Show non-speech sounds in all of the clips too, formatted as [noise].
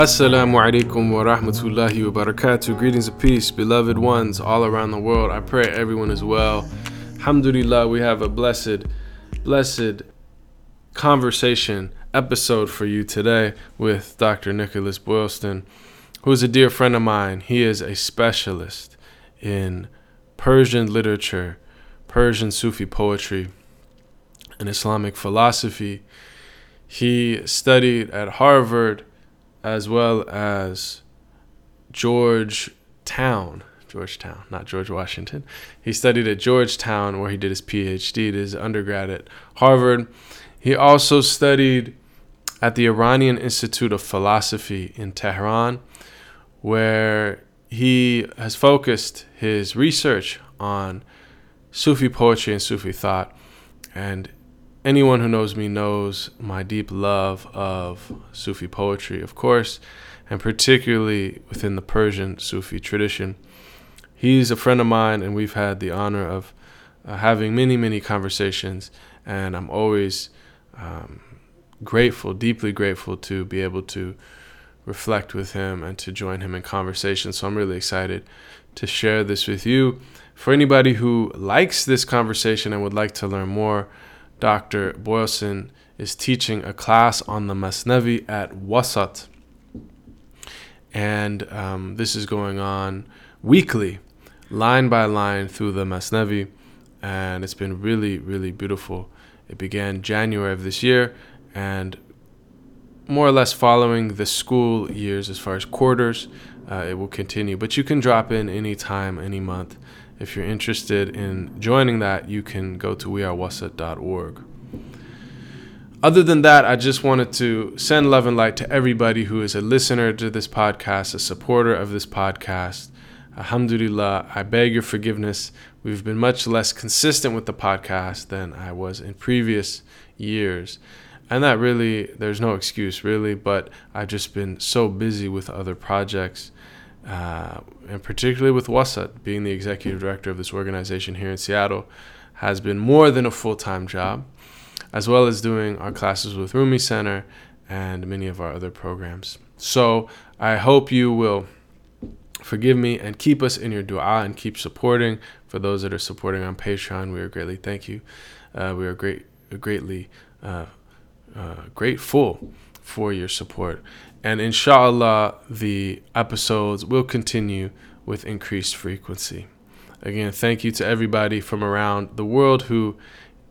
Assalamu alaikum wa rahmatullahi wa barakatuh. Greetings of peace, beloved ones all around the world. I pray everyone is well. Alhamdulillah, we have a blessed, blessed conversation episode for you today with Dr. Nicholas Boylston, who is a dear friend of mine. He is a specialist in Persian literature, Persian Sufi poetry, and Islamic philosophy. He studied at Harvard as well as Georgetown. Georgetown, not George Washington. He studied at Georgetown, where he did his PhD, did his undergrad at Harvard. He also studied at the Iranian Institute of Philosophy in Tehran, where he has focused his research on Sufi poetry and Sufi thought. And anyone who knows me knows my deep love of Sufi poetry, of course, and particularly within the Persian Sufi tradition. He's a friend of mine, and we've had the honor of uh, having many, many conversations, and I'm always um, grateful, deeply grateful to be able to reflect with him and to join him in conversation. So I'm really excited to share this with you. For anybody who likes this conversation and would like to learn more, Dr. Boylston is teaching a class on the Masnavi at Wasat. And um, this is going on weekly, line by line through the Masnavi. And it's been really, really beautiful. It began January of this year and more or less following the school years as far as quarters. Uh, it will continue, but you can drop in any time, any month if you're interested in joining that, you can go to wearewasat.org. Other than that, I just wanted to send love and light to everybody who is a listener to this podcast, a supporter of this podcast. Alhamdulillah, I beg your forgiveness. We've been much less consistent with the podcast than I was in previous years. And that really, there's no excuse really, but I've just been so busy with other projects uh, and particularly with Wasat, being the executive director of this organization here in Seattle, has been more than a full time job, as well as doing our classes with Rumi Center and many of our other programs. So I hope you will forgive me and keep us in your dua and keep supporting. For those that are supporting on Patreon, we are greatly thank you. Uh, we are great, greatly uh, uh, grateful for your support. And inshallah, the episodes will continue with increased frequency. Again, thank you to everybody from around the world who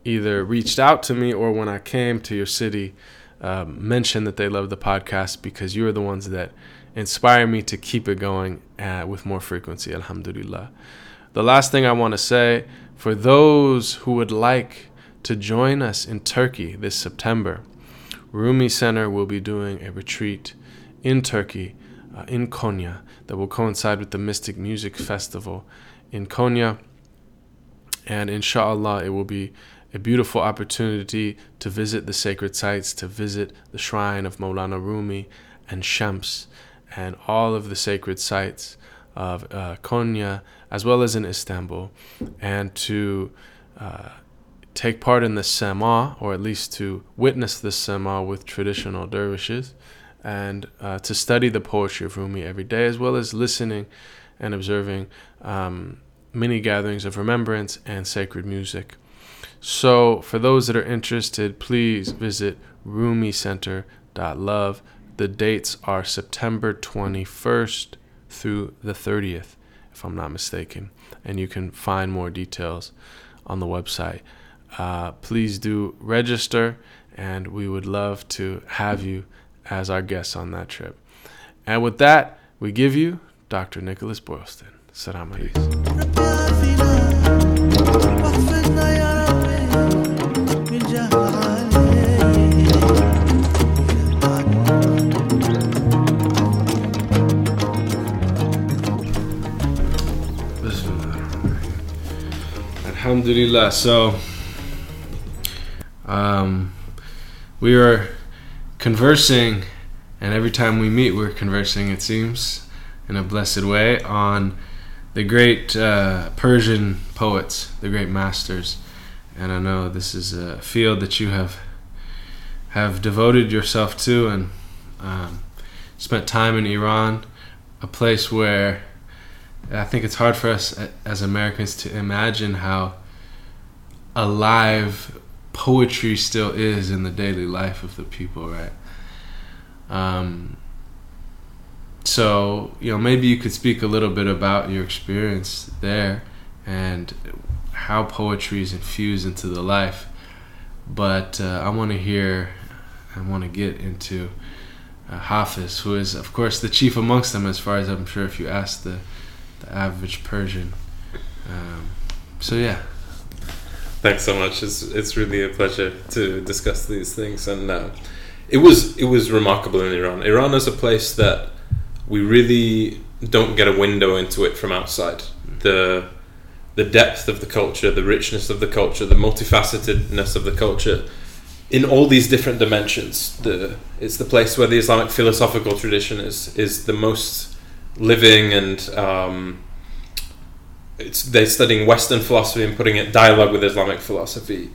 either reached out to me or when I came to your city um, mentioned that they love the podcast because you are the ones that inspire me to keep it going uh, with more frequency. Alhamdulillah. The last thing I want to say for those who would like to join us in Turkey this September, Rumi Center will be doing a retreat in Turkey, uh, in Konya, that will coincide with the Mystic Music Festival in Konya. And inshallah, it will be a beautiful opportunity to visit the sacred sites, to visit the shrine of Maulana Rumi and Shams, and all of the sacred sites of uh, Konya, as well as in Istanbul, and to uh, take part in the Sema, or at least to witness the Sema with traditional dervishes and uh, to study the poetry of Rumi every day, as well as listening and observing um, many gatherings of remembrance and sacred music. So, for those that are interested, please visit rumicenter.love. The dates are September 21st through the 30th, if I'm not mistaken, and you can find more details on the website. Uh, please do register, and we would love to have you as our guests on that trip. And with that, we give you Dr. Nicholas Boylston. Salam alaikum. Alhamdulillah. So, um, we were conversing, and every time we meet, we're conversing, it seems, in a blessed way, on the great uh, Persian poets, the great masters. And I know this is a field that you have have devoted yourself to, and um, spent time in Iran, a place where I think it's hard for us as Americans to imagine how alive poetry still is in the daily life of the people, right? Um, so, you know, maybe you could speak a little bit about your experience there and how poetry is infused into the life. But uh, I want to hear, I want to get into uh, Hafiz, who is, of course, the chief amongst them, as far as I'm sure if you ask the, the average Persian. Um, so, yeah. Thanks so much. It's, it's really a pleasure to discuss these things. And uh, it was it was remarkable in Iran. Iran is a place that we really don't get a window into it from outside. The the depth of the culture, the richness of the culture, the multifacetedness of the culture in all these different dimensions. The it's the place where the Islamic philosophical tradition is is the most living and um, it's they're studying Western philosophy and putting it dialogue with Islamic philosophy.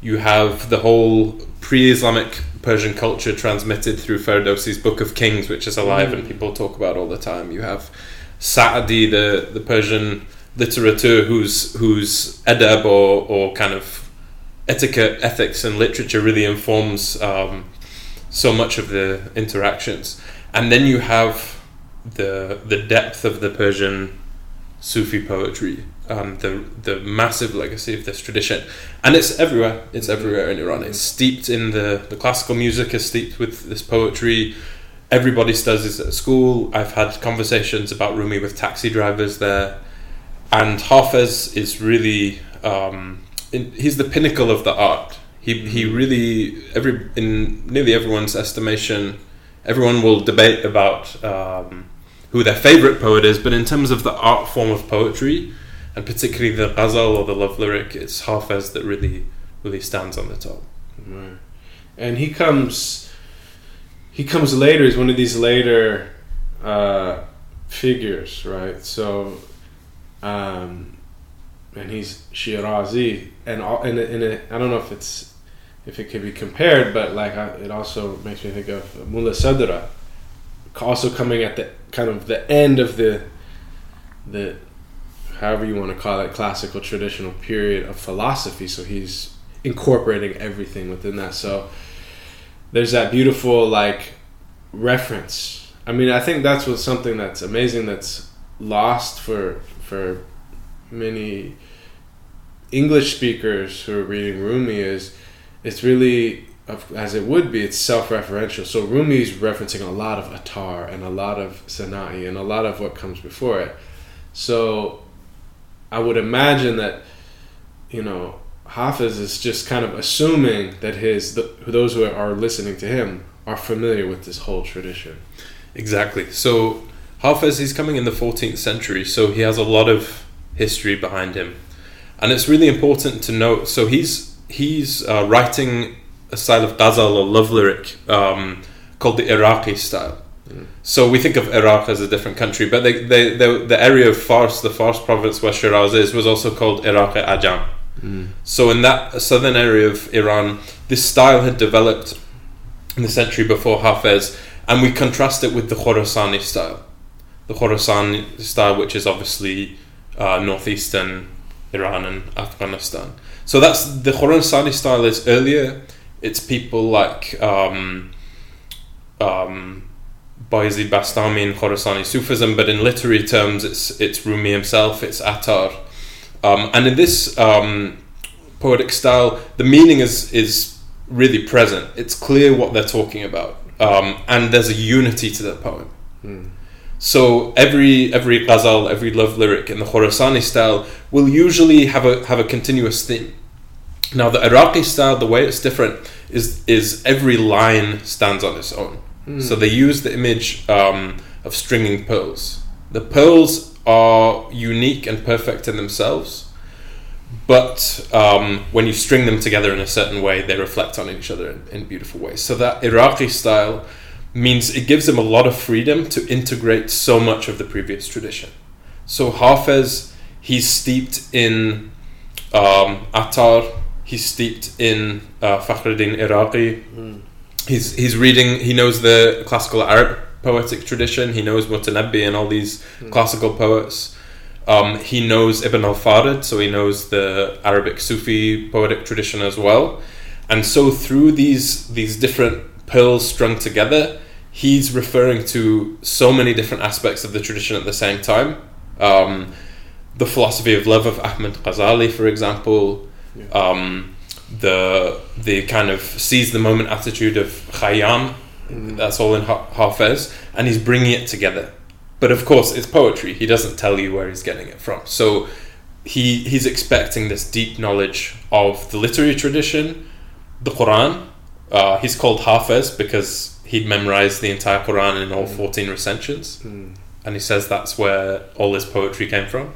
You have the whole pre-Islamic Persian culture transmitted through Ferdowsi's Book of Kings, which is alive mm. and people talk about all the time. You have Sa'di, the the Persian literature, whose whose adab or, or kind of etiquette, ethics, and literature really informs um, so much of the interactions. And then you have the the depth of the Persian Sufi poetry, um, the the massive legacy of this tradition, and it's everywhere. It's everywhere in Iran. It's steeped in the the classical music is steeped with this poetry. Everybody studies this at school. I've had conversations about Rumi with taxi drivers there, and Hafez is really um, in, he's the pinnacle of the art. He he really every in nearly everyone's estimation, everyone will debate about. Um, who their favorite poet is, but in terms of the art form of poetry, and particularly the ghazal or the love lyric, it's Hafez that really, really stands on the top. Right. And he comes, he comes later. He's one of these later uh, figures, right? So, um, and he's Shirazi, and all, and in a, I don't know if it's if it could be compared, but like I, it also makes me think of Mulla Sadra, also coming at the kind of the end of the the however you want to call it classical traditional period of philosophy. So he's incorporating everything within that. So there's that beautiful like reference. I mean i think that's what something that's amazing that's lost for for many english speakers who are reading rumi is it's really as it would be, it's self-referential. So Rumi's referencing a lot of Attar and a lot of Sana'i and a lot of what comes before it. So I would imagine that, you know, Hafiz is just kind of assuming that his the, those who are listening to him are familiar with this whole tradition. Exactly. So Hafiz he's coming in the 14th century, so he has a lot of history behind him, and it's really important to note. So he's he's uh, writing a style of ghazal or love lyric um, called the Iraqi style. Mm. So we think of Iraq as a different country, but they, they, they, the area of Fars, the Fars province where Shiraz is, was also called Iraq Ajam. Mm. So in that southern area of Iran, this style had developed in the century before Hafez, and we contrast it with the Khorasani style. The Khorasani style, which is obviously uh, northeastern Iran and Afghanistan. So that's the Khorasani style is earlier it's people like um, um, Bayezid Bastami in Khorasani Sufism, but in literary terms, it's it's Rumi himself, it's Attar, um, and in this um, poetic style, the meaning is is really present. It's clear what they're talking about, um, and there's a unity to the poem. Mm. So every every ghazal, every love lyric in the Khorasani style will usually have a have a continuous theme. Now the Iraqi style, the way it's different is is every line stands on its own. Mm. So they use the image um, of stringing pearls. The pearls are unique and perfect in themselves, but um, when you string them together in a certain way, they reflect on each other in, in beautiful ways. So that Iraqi style means it gives them a lot of freedom to integrate so much of the previous tradition. So Hafez, he's steeped in um, Attar, he's steeped in uh, Fakhruddin Iraqi. Mm. He's he's reading. He knows the classical Arab poetic tradition. He knows Mutanabbi and all these classical poets. Um, he knows Ibn al Farid, so he knows the Arabic Sufi poetic tradition as well. And so through these these different pearls strung together, he's referring to so many different aspects of the tradition at the same time. Um, the philosophy of love of Ahmed Ghazali, for example, Yeah. um, the the kind of seize the moment attitude of Khayyam, Mm. that's all in Ha- Hafez, and he's bringing it together. But of course, it's poetry. He doesn't tell you where he's getting it from. So he he's expecting this deep knowledge of the literary tradition, the Quran. Uh, he's called Hafez because he'd memorized the entire Quran in all 14 recensions Mm. and he says that's where all his poetry came from.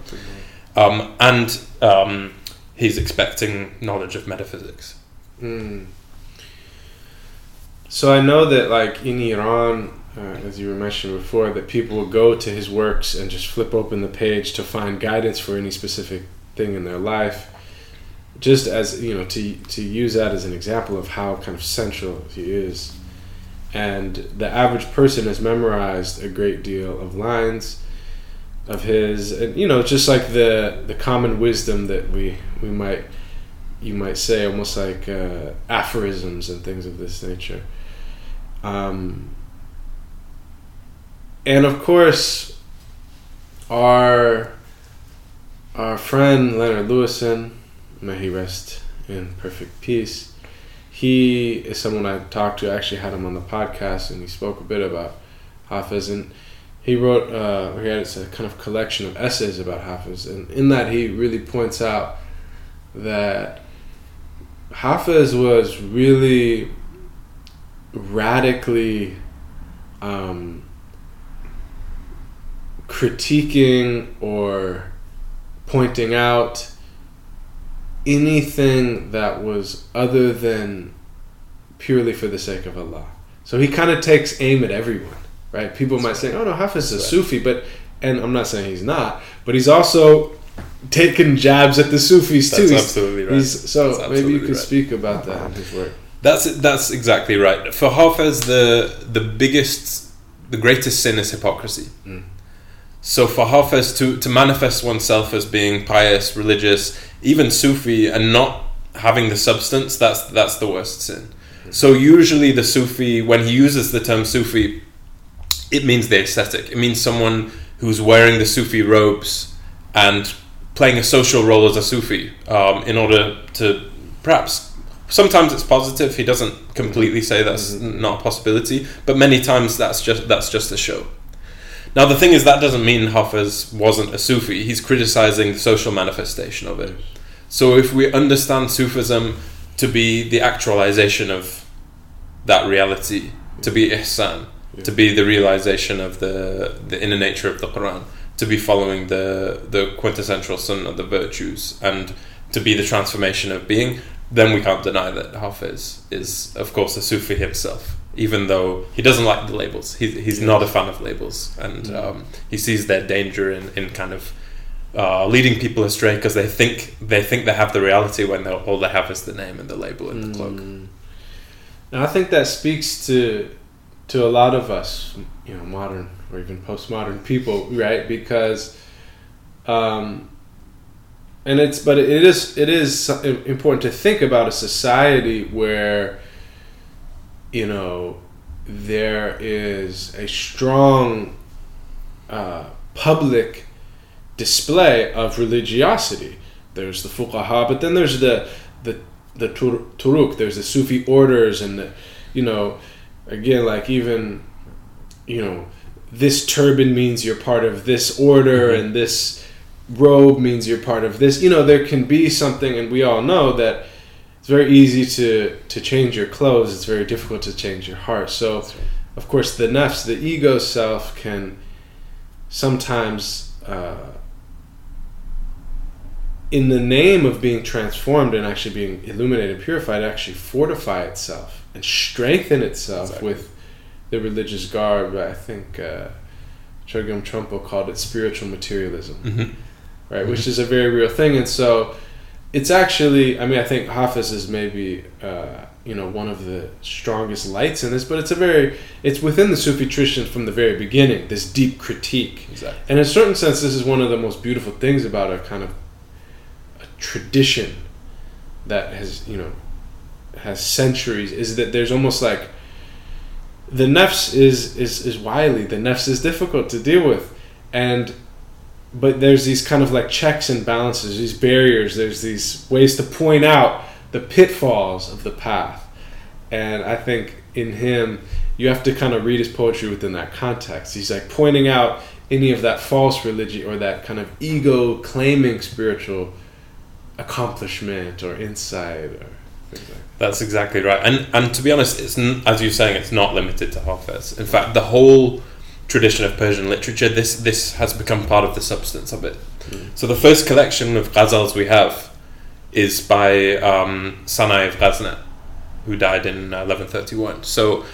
Um, and um, he's expecting knowledge of metaphysics. Mm. So I know that, like in Iran, uh, as you were mentioning before, that people will go to his works and just flip open the page to find guidance for any specific thing in their life. Just as you know, to to use that as an example of how kind of central he is, and the average person has memorized a great deal of lines of his, and you know, just like the the common wisdom that we we might you might say almost like uh, aphorisms and things of this nature. Um, and of course, our our friend Leonard Lewisohn, may he rest in perfect peace. He is someone I talked to. I actually had him on the podcast, and he spoke a bit about Hafiz. And he wrote, uh, he had a kind of collection of essays about Hafiz, and in that he really points out that Hafiz was really radically um, critiquing or pointing out anything that was other than purely for the sake of Allah. So he kind of takes aim at everyone, right? People might say, "Oh no, Hafiz is a Sufi," but and I'm not saying he's not, but he's also taking jabs at the Sufis too. That's He's- absolutely right. He's, so That's maybe you could right. speak about that in his work. That's that's exactly right. For Hafez, the the biggest, the greatest sin is hypocrisy. Mm. So for Hafez to to manifest oneself as being pious, religious, even Sufi, and not having the substance, that's that's the worst sin. So usually the Sufi, when he uses the term Sufi, it means the aesthetic. It means someone who's wearing the Sufi robes and playing a social role as a Sufi um, in order to perhaps sometimes it's positive. He doesn't completely say that's not a possibility, but many times that's just that's just a show. Now the thing is that doesn't mean Hafiz wasn't a Sufi. He's criticizing the social manifestation of it. So if we understand Sufism to be the actualization of that reality, to be ihsan, to be the realization of the the inner nature of the Quran, to be following the the quintessential sunnah, the virtues, and to be the transformation of being, then we can't deny that Hafiz is, of course, a Sufi himself. Even though he doesn't like the labels, he's, he's not a fan of labels, and Mm. um, he sees their danger in, in kind of uh, leading people astray because they think they think they have the reality when all they have is the name and the label and the cloak. Mm. Now I think that speaks to to a lot of us, you know, modern or even postmodern people, right? Because, um, and it's but it is it is important to think about a society where, you know, there is a strong uh, public display of religiosity. There's the fuqaha, but then there's the the the tur- turuk. There's the Sufi orders, and the, you know, again, like even, you know, this turban means you're part of this order, Mhm. and this robe means you're part of this. You know, there can be something, and we all know that it's very easy to to change your clothes. It's very difficult to change your heart. So, right. of course, the nafs, the ego self, can sometimes, uh, in the name of being transformed and actually being illuminated and purified, actually fortify itself and strengthen itself Exactly. with the religious garb. I think uh, Chogyam Trungpa called it spiritual materialism Mhm. right? Which is a very real thing, and so it's actually. I mean, I think Hafiz is maybe uh, you know one of the strongest lights in this, but it's a very it's within the Sufi tradition from the very beginning. This deep critique, Exactly. and in a certain sense, this is one of the most beautiful things about a kind of a tradition that has you know has centuries. Is that there's almost like the nefs is is is wily. The nefs is difficult to deal with, and but there's these kind of like checks and balances, these barriers. There's these ways to point out the pitfalls of the path, and I think in him you have to kind of read his poetry within that context. He's like pointing out any of that false religion or that kind of ego claiming spiritual accomplishment or insight or That's exactly right. And and to be honest, it's n- as you're saying, it's not limited to Hafez. In fact, the whole tradition of Persian literature, this this has become part of the substance of it. So the first collection of ghazals we have is by um, Sanai of Ghazna, who died in uh, 1131. So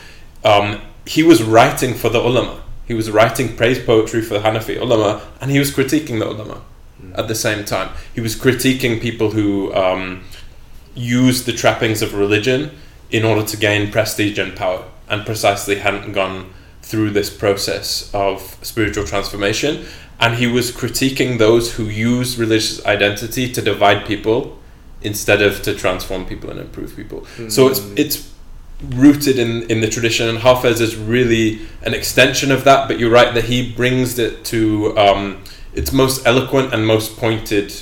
um, he was writing for the ulama. He was writing praise poetry for the Hanafi ulama, and he was critiquing the ulama at the same time. He was critiquing people who um, used the trappings of religion in order to gain prestige and power, and precisely hadn't gone through this process of spiritual transformation. And he was critiquing those who use religious identity to divide people instead of to transform people and improve people. So it's it's rooted in, in the tradition, and Hafez is really an extension of that. But you're right that he brings it to um, its most eloquent and most pointed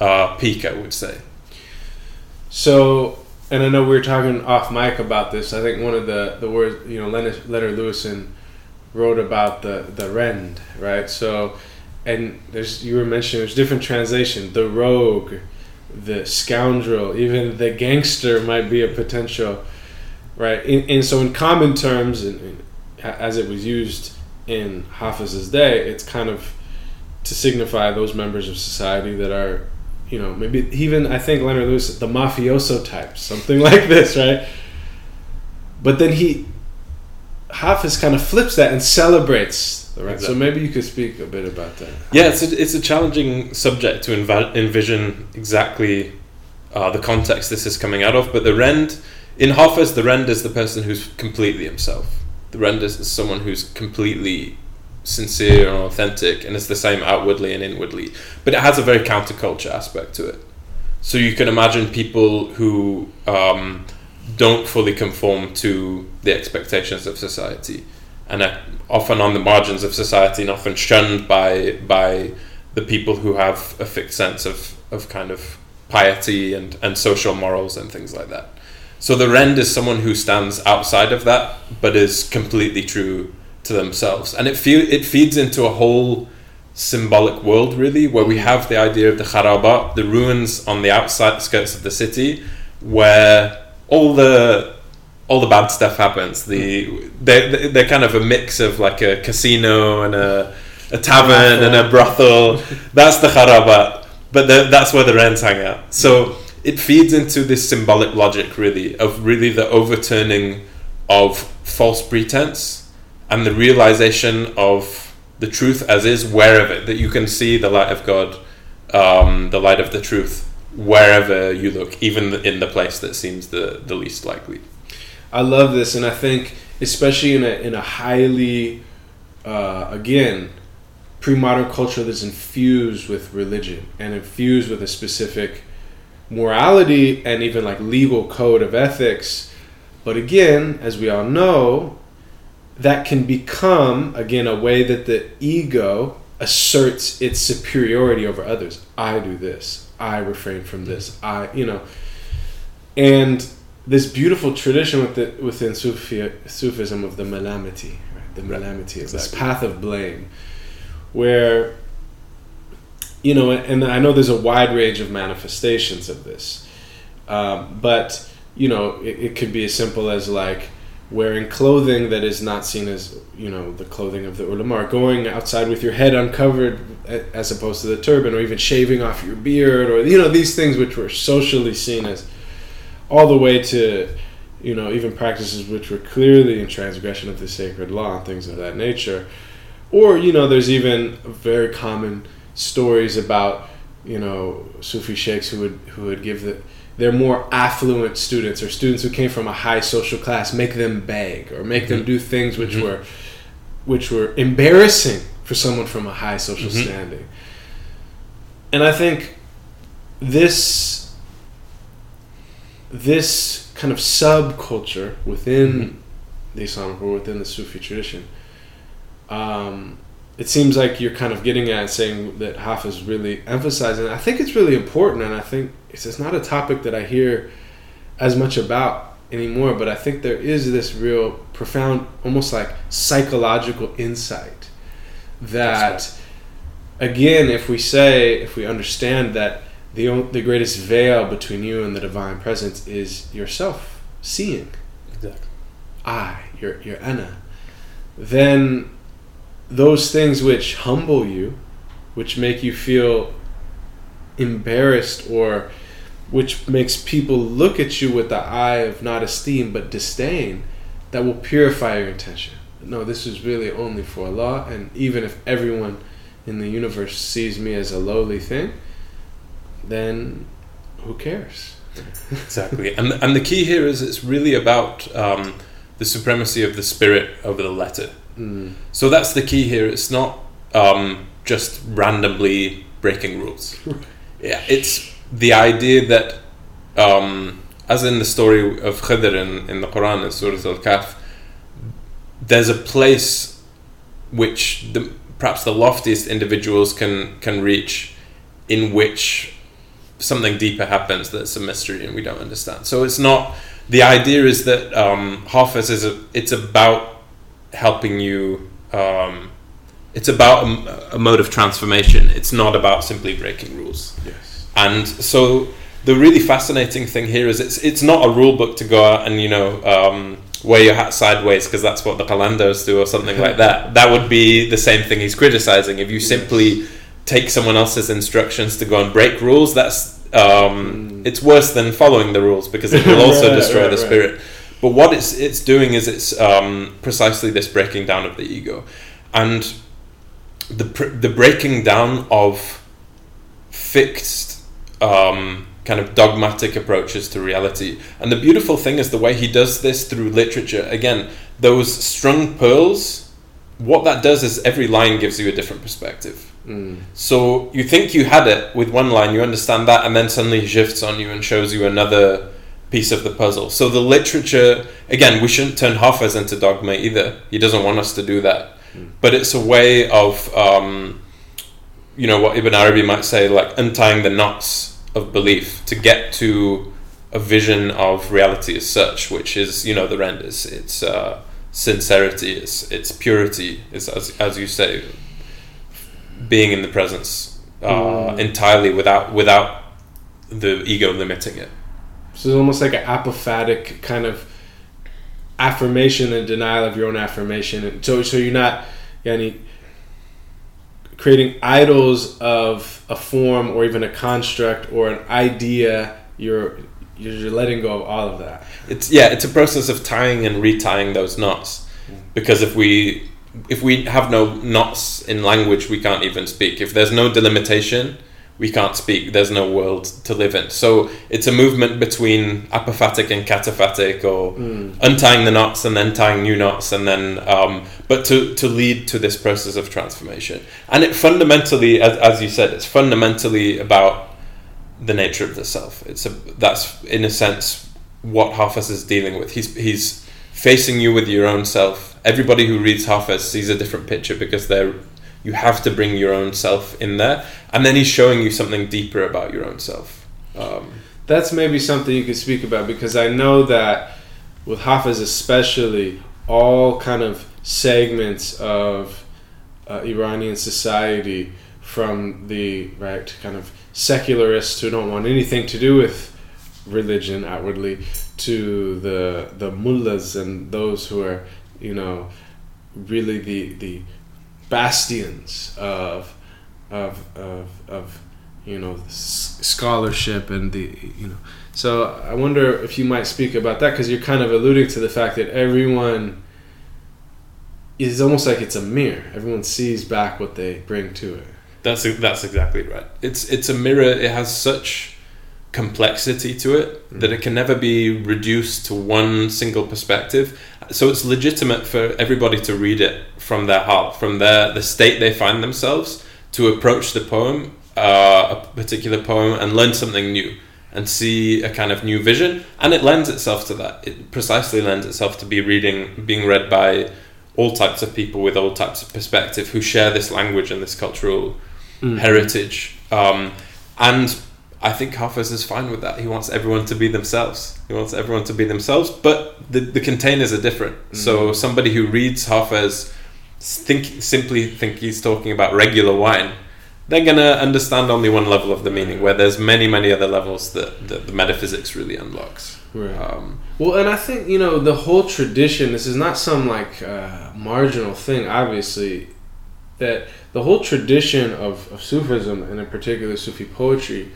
uh, peak, I would say. So, and I know we were talking off mic about this. I think one of the the words, you know, Leonard, Leonard Lewisohn wrote about the the rend, right? So, and there's you were mentioning there's different translation. The rogue, the scoundrel, even the gangster might be a potential, right? And, and so, in common terms, and, as it was used in Hafiz's day, it's kind of to signify those members of society that are you know, maybe even I think Leonard Lewis, the mafioso type, something [laughs] like this, right? But then he, Hafiz kind of flips that and celebrates, right? So maybe you could speak a bit about that. Yeah, it's a, it's a challenging subject to env- envision exactly uh, the context this is coming out of. But the Rend, in Hafez, the Rend is the person who's completely himself. The Rend is someone who's completely sincere and authentic, and it's the same outwardly and inwardly. But it has a very counterculture aspect to it. So you can imagine people who um, don't fully conform to the expectations of society, and are often on the margins of society, and often shunned by by the people who have a fixed sense of, of kind of piety and, and social morals and things like that. So the Rend is someone who stands outside of that, but is completely true to themselves, and it feel it feeds into a whole symbolic world really, where we have the idea of the Kharabat, the ruins on the outside skirts of the city, where all the all the bad stuff happens. The they they're kind of a mix of like a casino and a a tavern and a brothel. [laughs] That's the Kharabat, but the, that's where the Rends hang out. So it feeds into this symbolic logic, really, of really the overturning of false pretense and the realization of the truth as is wherever that you can see the light of God, um, the light of the truth wherever you look, even in the place that seems the, the least likely. I love this, and I think especially in a in a highly, uh, again, pre-modern culture that's infused with religion and infused with a specific morality and even like legal code of ethics. But again, as we all know, that can become again a way that the ego asserts its superiority over others. I do this. I refrain from this. I, you know, and this beautiful tradition with the, within Sufi, Sufism of the malamity, right? the malamity is this path of blame, where you know, and I know there's a wide range of manifestations of this, um, but you know, it, it could be as simple as like wearing clothing that is not seen as you know the clothing of the ulama, or going outside with your head uncovered as opposed to the turban, or even shaving off your beard, or you know these things which were socially seen as all the way to you know even practices which were clearly in transgression of the sacred law and things of that nature. Or you know there's even very common stories about you know Sufi sheikhs who would who would give the they're more affluent students or students who came from a high social class make them beg or make them Mhm. do things which Mhm. were which were embarrassing for someone from a high social Mhm. standing and i think this this kind of subculture within Mhm. the islamic or within the sufi tradition um, it seems like you're kind of getting at saying that Hafiz really emphasizing. I think it's really important, and I think it's, it's not a topic that I hear as much about anymore. But I think there is this real profound, almost like psychological insight that, again, if we say, if we understand that the the greatest veil between you and the divine presence is yourself seeing, Exactly. I, your your ana, then those things which humble you, which make you feel embarrassed or which makes people look at you with the eye of not esteem but disdain, that will purify your intention. No, this is really only for Allah, and even if everyone in the universe sees me as a lowly thing, then who cares? Exactly. And and the key here is it's really about um, the supremacy of the spirit over the letter. Mm. So that's the key here. It's not um, just randomly breaking rules. [laughs] Yeah, it's the idea that, um, as in the story of Khidr in, in the Quran in Surah Al Kahf, there's a place which the, perhaps the loftiest individuals can can reach, in which something deeper happens that's a mystery and we don't understand. So it's not. The idea is that um, Hafiz is a, it's about helping you. Um, it's about a, a mode of transformation. It's not about simply breaking rules. Yes. And so the really fascinating thing here is it's it's not a rule book to go out and you know um, wear your hat sideways because that's what the Qalandars do or something like that. [laughs] That would be the same thing he's criticizing. If you Yes. simply take someone else's instructions to go and break rules, that's um, Mm. it's worse than following the rules because it will [laughs] also Right, destroy right, the right. spirit. But what it's it's doing is it's um, precisely this breaking down of the ego, and the pr- the breaking down of fixed um, kind of dogmatic approaches to reality. And the beautiful thing is the way he does this through literature. Again, those strung pearls. What that does is every line gives you a different perspective. Mm. So you think you had it with one line, you understand that, and then suddenly he shifts on you and shows you another piece of the puzzle. So the literature, again, we shouldn't turn Hafez into dogma either. He doesn't want us to do that. Mm. But it's a way of, um, you know, what Ibn Arabi might say, like untying the knots of belief to get to a vision of reality as such, which is, you know, the end is it's uh, sincerity, it's it's purity, it's as as you say, being in the presence uh, Mm. entirely without without the ego limiting it. So it's almost like an apophatic kind of affirmation and denial of your own affirmation. And so, so you're not yani, creating idols of a form or even a construct or an idea. You're you're letting go of all of that. It's yeah, it's a process of tying and retying those knots. Because if we if we have no knots in language, we can't even speak. If there's no delimitation, we can't speak. There's no world to live in. So it's a movement between apophatic and cataphatic, or Mm. untying the knots and then tying new knots, and then um, but to to lead to this process of transformation. And it fundamentally, as, as you said, it's fundamentally about the nature of the self. It's a that's in a sense what Hafez is dealing with. He's he's facing you with your own self. Everybody who reads Hafez sees a different picture because they're you have to bring your own self in there, and then he's showing you something deeper about your own self. Um, That's maybe something you could speak about because I know that with Hafiz especially, all kind of segments of uh, Iranian society, from the right kind of secularists who don't want anything to do with religion outwardly, to the the mullahs and those who are you know really the the bastions of of of, of you know scholarship and the you know so i wonder if you might speak about that because you're kind of alluding to the fact that everyone is almost like it's a mirror everyone sees back what they bring to it That's that's exactly right. It's it's a mirror. It has such complexity to it that mm. it can never be reduced to one single perspective. So it's legitimate for everybody to read it from their heart, from their the state they find themselves, to approach the poem, uh, a particular poem, and learn something new and see a kind of new vision. And it lends itself to that. It precisely lends itself to be reading, being read by all types of people with all types of perspective who share this language and this cultural Mm. heritage. Um, and I think Hafiz is fine with that. He wants everyone to be themselves. He wants everyone to be themselves, but the, the containers are different. So somebody who reads Hafiz think simply think he's talking about regular wine. They're gonna understand only one level of the meaning, where there's many, many other levels that, that the metaphysics really unlocks. Right. Um, Well, and I think you know the whole tradition. This is not some like uh, marginal thing. Obviously, that the whole tradition of, of Sufism and in particular Sufi poetry,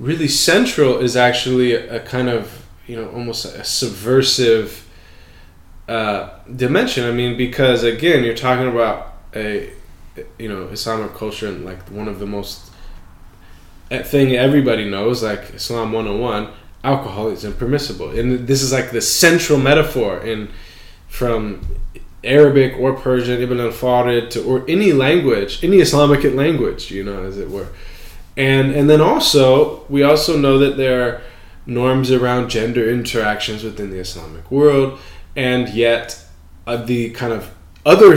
really central is actually a, kind of you know almost a subversive uh, dimension. I mean, because again, you're talking about a you know Islamic culture and like one of the most thing everybody knows, like Islam 101, alcohol is impermissible. And this is like the central metaphor in from Arabic or Persian, Ibn al-Farid to or any language, any Islamic language, you know, as it were. And and then also we also know that there are norms around gender interactions within the Islamic world, and yet uh, the kind of other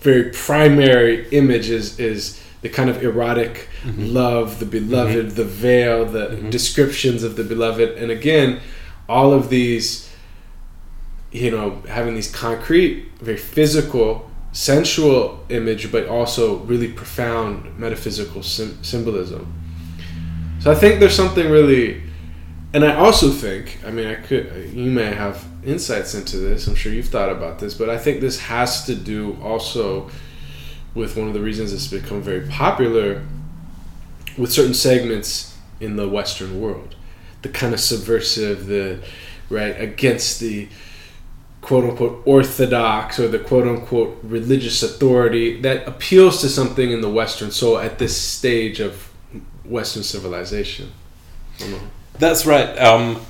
very primary image is, is the kind of erotic mm-hmm. love, the beloved, mm-hmm. the veil, the mm-hmm. descriptions of the beloved, and again, all of these, you know, having these concrete, very physical, sensual image, but also really profound metaphysical sym- symbolism. So I think there's something really, and I also think, I mean, I could, you may have insights into this. I'm sure you've thought about this, but I think this has to do also with one of the reasons it's become very popular with certain segments in the Western world, the kind of subversive, the right against the quote unquote orthodox or the quote unquote religious authority that appeals to something in the Western soul at this stage of Western civilization. I don't know. That's right. Um,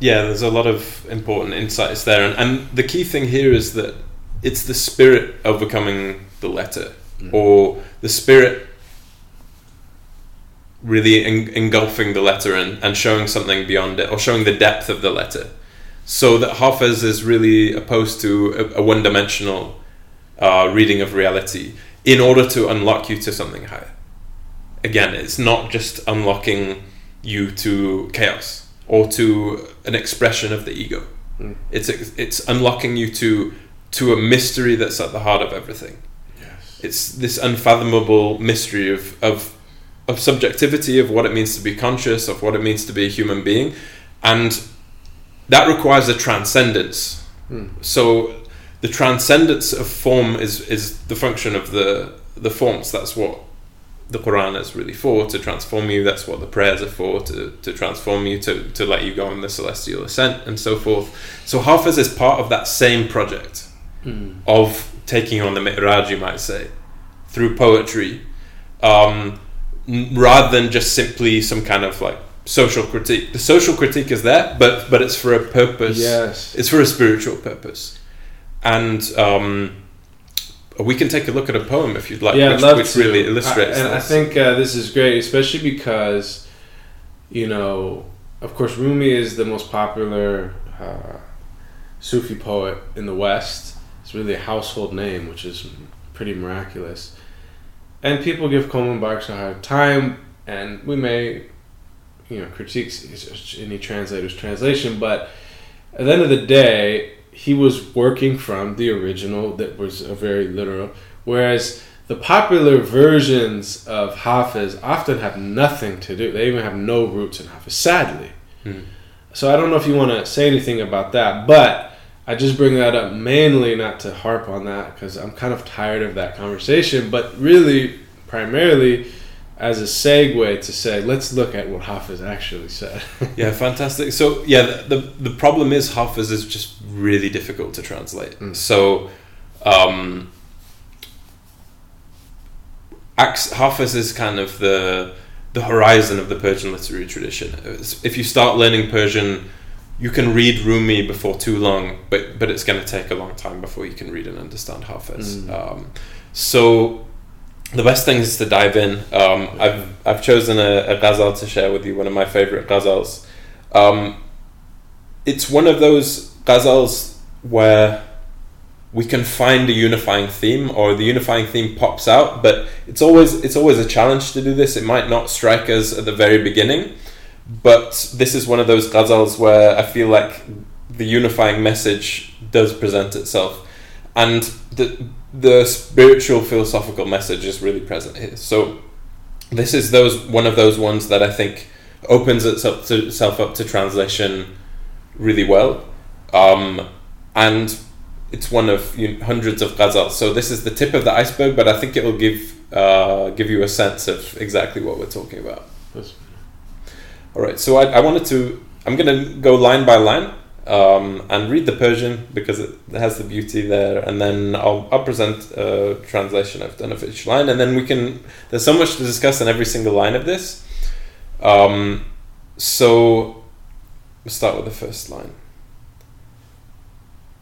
yeah, there's a lot of important insights there, and, and the key thing here is that it's the spirit overcoming the letter, or the spirit really en- engulfing the letter and, and showing something beyond it, or showing the depth of the letter. So that Hafiz is really opposed to a, a one-dimensional uh, reading of reality in order to unlock you to something higher. Again, it's not just unlocking you to chaos or to an expression of the ego. Mm. It's it's unlocking you to to a mystery that's at the heart of everything. Yes. It's this unfathomable mystery of of of subjectivity of what it means to be conscious, of what it means to be a human being, and that requires a transcendence. Hmm. So the transcendence of form is is the function of the the forms. That's what the Quran is really for to transform you. That's what the prayers are for to, to transform you to, to let you go on the celestial ascent and so forth. So Hafiz is part of that same project Mm. of taking on the mi'raj, you might say, through poetry, um, rather than just simply some kind of like social critique. The social critique is there, but but it's for a purpose. Yes. It's for a spiritual purpose, and um, we can take a look at a poem if you'd like, yeah, which, which really illustrates I, and this. I think uh, this is great, especially because, you know, of course, Rumi is the most popular uh, Sufi poet in the West. It's really a household name, which is pretty miraculous. And people give Coleman Barks a hard time, and we may, you know, critique any translator's translation, but at the end of the day, he was working from the original that was a very literal, whereas the popular versions of Hafiz often have nothing to do. They even have no roots in Hafiz, sadly. Hmm. So I don't know if you want to say anything about that, but I just bring that up mainly not to harp on that because I'm kind of tired of that conversation, but really primarily as a segue to say, let's look at what Hafiz actually said. [laughs] Yeah, fantastic. So yeah, the, the the problem is Hafiz is just really difficult to translate. Mm. So um, Hafiz is kind of the the horizon of the Persian literary tradition. If you start learning Persian, you can read Rumi before too long, but but it's going to take a long time before you can read and understand Hafiz. Mm. Um, so the best thing is to dive in. Um, I've I've chosen a, a ghazal to share with you, one of my favorite ghazals. Um, it's one of those ghazals where we can find a unifying theme or the unifying theme pops out but it's always it's always a challenge to do this it might not strike us at the very beginning but this is one of those ghazals where i feel like the unifying message does present itself and the the spiritual philosophical message is really present here so this is those one of those ones that i think opens itself to, itself up to translation really well um, and it's one of you know, hundreds of ghazals. So this is the tip of the iceberg, but I think it will give uh, give you a sense of exactly what we're talking about. Yes. All right. So I, I wanted to. I'm going to go line by line um, and read the Persian because it has the beauty there, and then I'll, I'll present a translation I've done of each line, and then we can. There's so much to discuss in every single line of this. Um, so we'll start with the first line.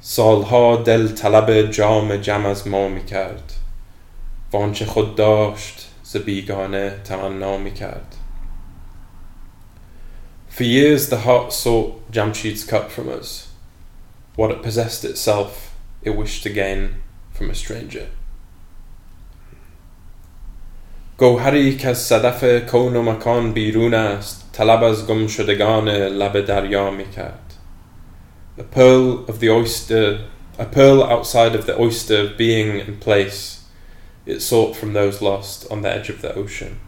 سالها دل طلب جام جم از ما میکرد وانچه خود داشت ز بیگانه تمنا میکرد For years the heart sought Jamshid's cup from us. What it possessed itself, it wished to gain from a stranger. گوهری که از صدف کون و مکان بیرون است طلب از گم شدگان لب دریا میکرد a pearl of the oyster, a pearl outside of the oyster being and place, it sought from those lost on the edge of the ocean.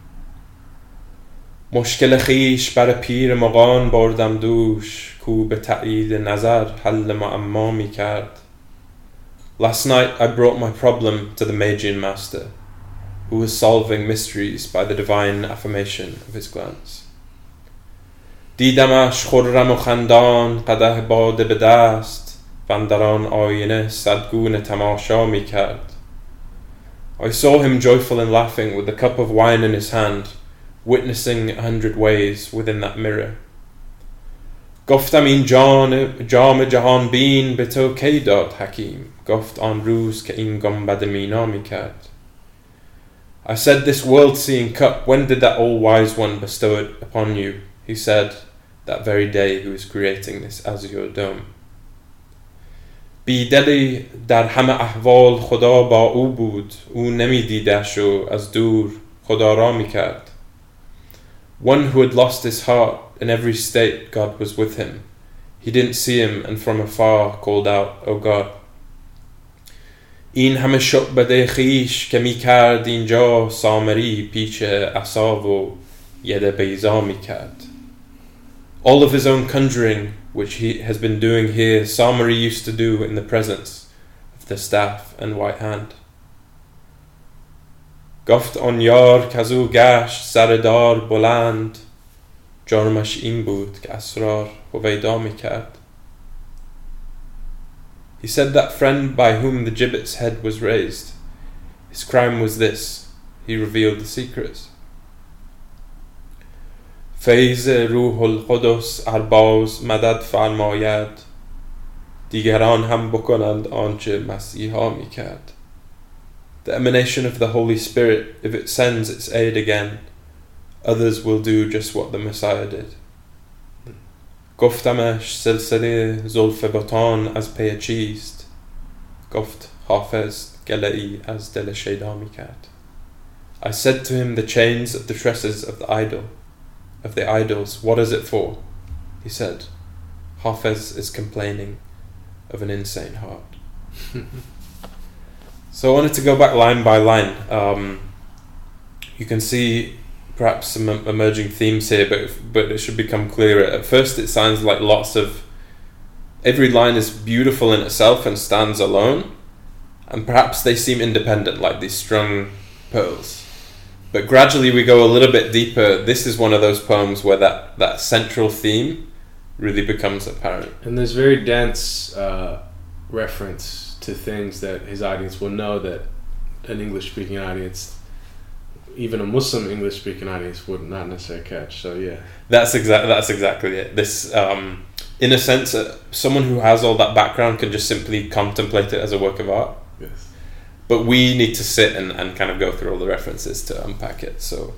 مشکل خیش بر پیر مغان بردم دوش کو به تأیید نظر حل معما می کرد Last night I brought my problem to the Magian master, who was solving mysteries by the divine affirmation of his glance. دیدمش خرم و خندان قده باده به دست و آینه صدگونه تماشا می کرد I saw him joyful and laughing with the cup of wine in his hand, witnessing a hundred ways within that mirror. گفتم این جان جام جهان بین به تو کی داد حکیم گفت آن روز که این گنبد مینا می کرد I said this world seeing cup when did that all wise one bestow it upon you he said, that very day he was creating this azure dome. بیدلی در همه احوال خدا با او بود او نمیدیدش و از دور خدا را میکرد One who had lost his heart in every state God was with him. He didn't see him and from afar called out, O God. این همه شعبده خیش که می کرد اینجا سامری پیچ اصا و ید بیزا می کرد. All of his own conjuring, which he has been doing here, Samari used to do in the presence of the staff and white hand. گفت آن یار کزو گشت سردار بلند. جرمش این بود که اسرار هویدا می‌کرد. He said that friend by whom the gibbet's head was raised, his crime was this, he revealed the secrets. فیض روح القدس ارباز مدد فرماید. دیگران هم بکنند آنچه مسیحا می کرد The emanation of the Holy Spirit, if it sends its aid again, others will do just what the Messiah did. گفتمش سلسله زلف بطان از پی چیست گفت حافظ گله از دل شیدا می کرد I said to him the chains of the tresses of the idol of the idols, What is it for? He said, Hafez is complaining of an insane heart. [laughs] so I wanted to go back line by line. Um, you can see perhaps some emerging themes here, but but it should become clearer. At first, it sounds like lots of every line is beautiful in itself and stands alone, and perhaps they seem independent, like these strung pearls. But gradually we go a little bit deeper. This is one of those poems where that, that central theme really becomes apparent. And there's very dense uh, reference to things that his audience will know that an English speaking audience even a Muslim English speaking audience would not necessarily catch. So yeah, That's exactly that's exactly it. This, um, in a sense, uh, someone who has all that background can just simply contemplate it as a work of art. yes, But we need to sit and, and kind of go through all the references to unpack it. So,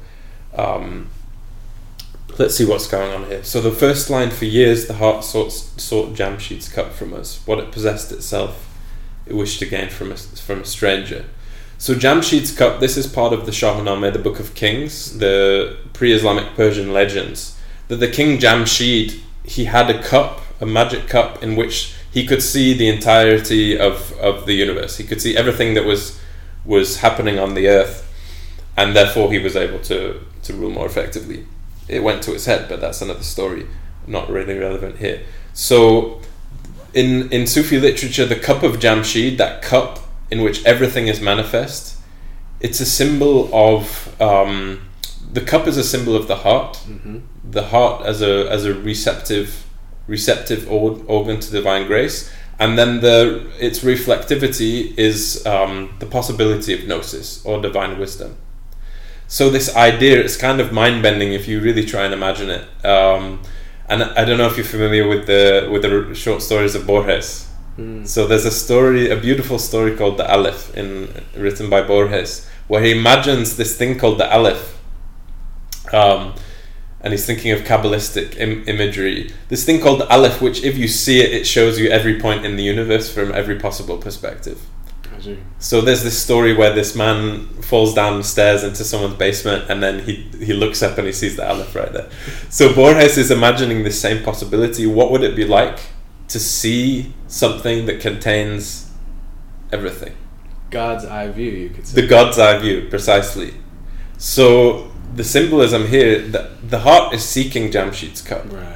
um, let's see what's going on here. So the first line for years, the heart sought, sought Jamshid's cup from us. What it possessed itself, it wished to gain from a, from a stranger. So Jamshid's cup, this is part of the Shahnameh, the Book of Kings, the pre-Islamic Persian legends. That the King Jamshid, he had a cup, a magic cup, in which he could see the entirety of, of the universe. He could see everything that was was happening on the earth, and therefore he was able to, to rule more effectively. It went to his head, but that's another story, not really relevant here. So, in in Sufi literature, the cup of Jamshid, that cup in which everything is manifest, it's a symbol of um, the cup is a symbol of the heart. hmm The heart as a as a receptive receptive or, organ to divine grace, and then the its reflectivity is um, the possibility of gnosis or divine wisdom. So this idea, it's kind of mind bending if you really try and imagine it. Um, and I don't know if you're familiar with the with the short stories of Borges. Mm. So there's a story, a beautiful story called the Aleph, in written by Borges, where he imagines this thing called the Aleph, um, and he's thinking of kabbalistic Im- imagery. This thing called the Aleph, which if you see it, it shows you every point in the universe from every possible perspective. So there's this story where this man falls down the stairs into someone's basement, and then he he looks up and he sees the Aleph right there. So Borges is imagining the same possibility. What would it be like to see something that contains everything? God's eye view, you could say. The God's eye view, precisely. So the symbolism here, the, the heart is seeking Jamshid's cup. right.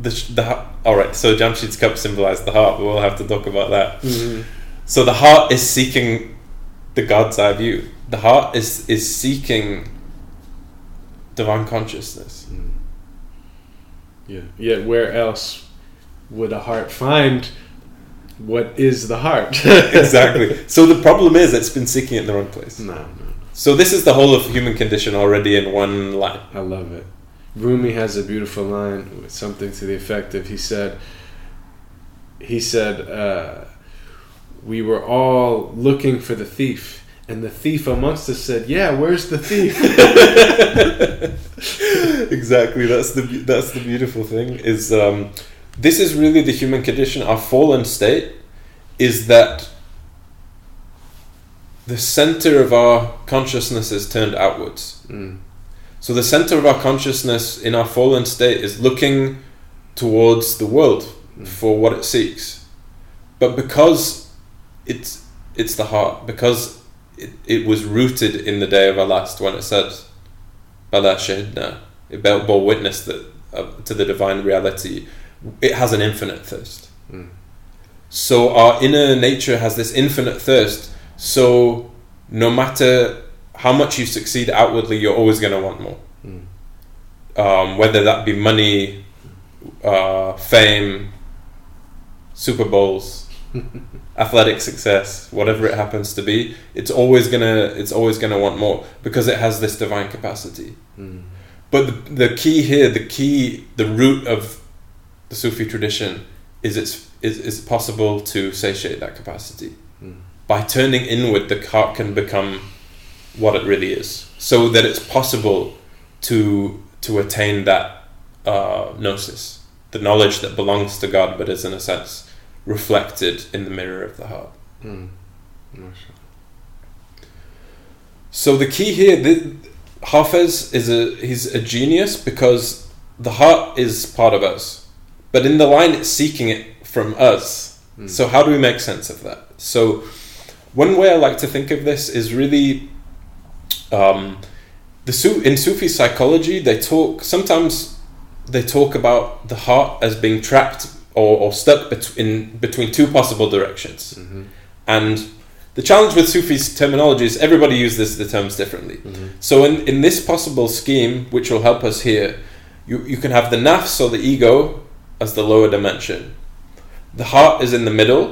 The, the all right. So Jamshid's cup symbolized the heart, but we'll have to talk about that. Mhm. So the heart is seeking the God's eye view. The heart is is seeking divine consciousness. Mm. Yeah. Yet where else would a heart find what is the heart? [laughs] [laughs] exactly. So the problem is it's been seeking it in the wrong place. No, no. So this is the whole of human condition already in one line. I love it. Rumi has a beautiful line with something to the effect of he said he said uh, we were all looking for the thief and the thief amongst us said yeah where's the thief [laughs] exactly. That's the that's the beautiful thing is um, this is really the human condition. Our fallen state is that the center of our consciousness is turned outwards. Mm. So the center of our consciousness in our fallen state is looking towards the world for what it seeks. But because it's it's the heart, because it, it was rooted in the day of Alast when it said Bala Shahidna, it bore bore witness that uh, to the divine reality, it has an infinite thirst. Mm. So our inner nature has this infinite thirst. So no matter how much you succeed outwardly, you're always going to want more. Mm. Um, whether that be money, uh, fame, Super Bowls, [laughs] athletic success, whatever it happens to be, it's always gonna it's always gonna want more because it has this divine capacity. Mm. But the, the key here, the key, the root of the Sufi tradition is it's is it's possible to satiate that capacity Mm. by turning inward. The heart can become what it really is, so that it's possible to to attain that uh, gnosis, the knowledge that belongs to God, but is in a sense reflected in the mirror of the heart. Mm. Mashallah. So the key here, the, Hafez is a he's a genius because the heart is part of us, but in the line it's seeking it from us. Mm. So how do we make sense of that? So one way I like to think of this is really um, the Su- in Sufi psychology they talk sometimes they talk about the heart as being trapped or, or stuck bet- in between two possible directions. Mhm. And the challenge with Sufi's terminology is everybody uses the terms differently. Mhm. So in, in this possible scheme, which will help us here, you, you can have the nafs or the ego as the lower dimension. The heart is in the middle,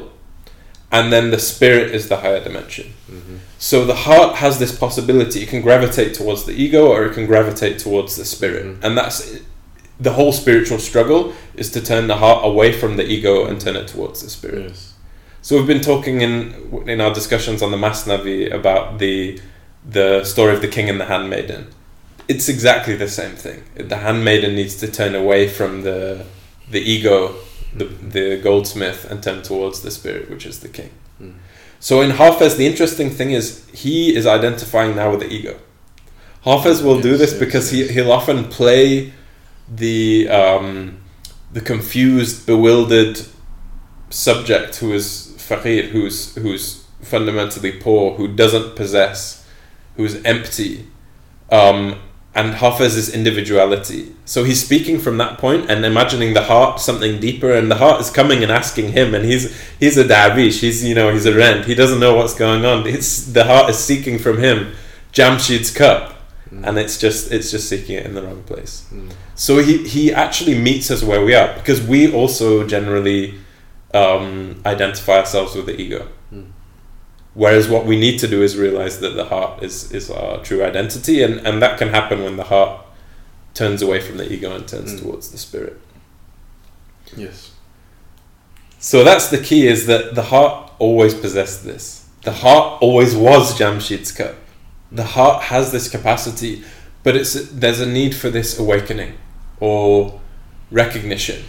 and then the spirit is the higher dimension. Mm-hmm. So the heart has this possibility; it can gravitate towards the ego, or it can gravitate towards the spirit, Mhm. and that's the whole spiritual struggle is to turn the heart away from the ego and turn it towards the spirit. Yes. So we've been talking in in our discussions on the Masnavi about the the story of the king and the handmaiden. It's exactly the same thing. The handmaiden needs to turn away from the the ego, the the goldsmith, and turn towards the spirit, which is the king. Mm. So in Hafez, the interesting thing is he is identifying now with the ego. Hafez will do this yes, because yes. he he'll often play the um, the confused, bewildered subject who is faqir, who's who's fundamentally poor, who doesn't possess, who's empty, um, and Hafez is individuality. So he's speaking from that point and imagining the heart something deeper, and the heart is coming and asking him, and he's he's a darvish, he's you know he's a rend, he doesn't know what's going on. It's the heart is seeking from him Jamshid's cup, and it's just it's just seeking it in the wrong place. Mm. So he, he actually meets us where we are because we also generally um, identify ourselves with the ego. Mm. Whereas what we need to do is realize that the heart is, is our true identity, and, and that can happen when the heart turns away from the ego and turns Mm. towards the spirit. Yes. So that's the key is that the heart always possessed this. The heart always was Jamshid's cup. The heart has this capacity, but it's there's a need for this awakening or recognition,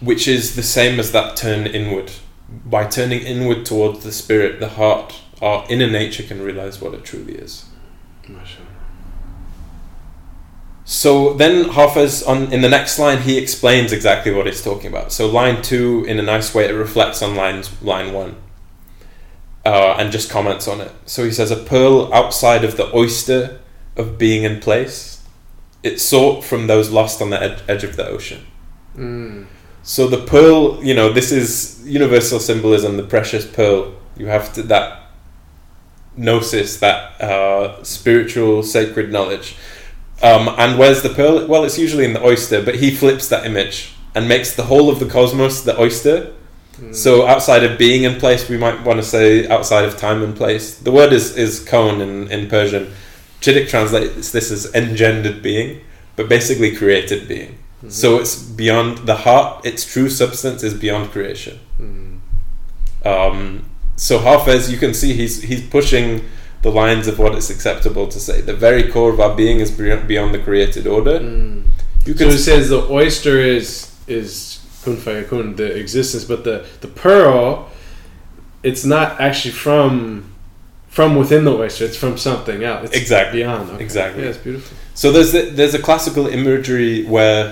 which is the same as that turn inward. By turning inward towards the spirit, the heart, our inner nature can realize what it truly is. So then Hafez on in the next line he explains exactly what he's talking about. So line two, in a nice way, it reflects on lines line one, uh, and just comments on it. So he says, "A pearl outside of the oyster of being in place, it sought from those lost on the ed- edge of the ocean." Mm. So the pearl, you know, this is universal symbolism, the precious pearl. You have to that gnosis, that uh, spiritual sacred knowledge. Um, and where's the pearl? Well, it's usually in the oyster, but he flips that image and makes the whole of the cosmos the oyster. Mm. So outside of being in place, we might want to say outside of time and place. The word is is kon in, in Persian. Chittick translates this as engendered being, but basically created being. Mhm. So it's beyond the heart. Its true substance is beyond creation. Mm. Um, so Hafez, you can see he's he's pushing the lines of what is acceptable to say. The very core of our being is beyond beyond the created order. Mm. You So can it says the oyster is is kun fayakun, the existence, but the the pearl, it's not actually from from within the oyster. It's from something else. It's Exactly. beyond. Okay. Exactly. Yeah, it's beautiful. So there's the, there's a classical imagery where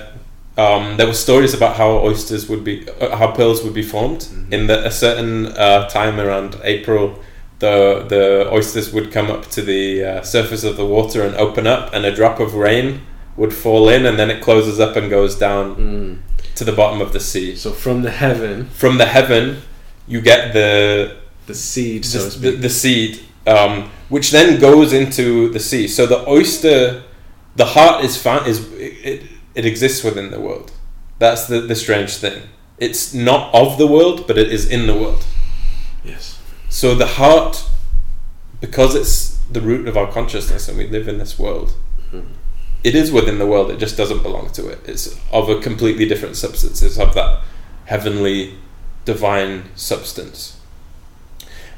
um, there were stories about how oysters would be uh, how pearls would be formed Mhm. in the, a certain uh, time around April. The the oysters would come up to the uh, surface of the water and open up, and a drop of rain would fall in, and then it closes up and goes down Mm. to the bottom of the sea. So from the heaven, From the heaven, you get the the seed, so the, the, the seed, um, which then goes into the sea. So the oyster, the heart is found is it, it exists within the world. That's the the strange thing. It's not of the world, but it is in the world. yes. So the heart, because it's the root of our consciousness, and we live in this world. Mhm. It is within the world. It just doesn't belong to it. It's of a completely different substance. It's of that heavenly, divine substance.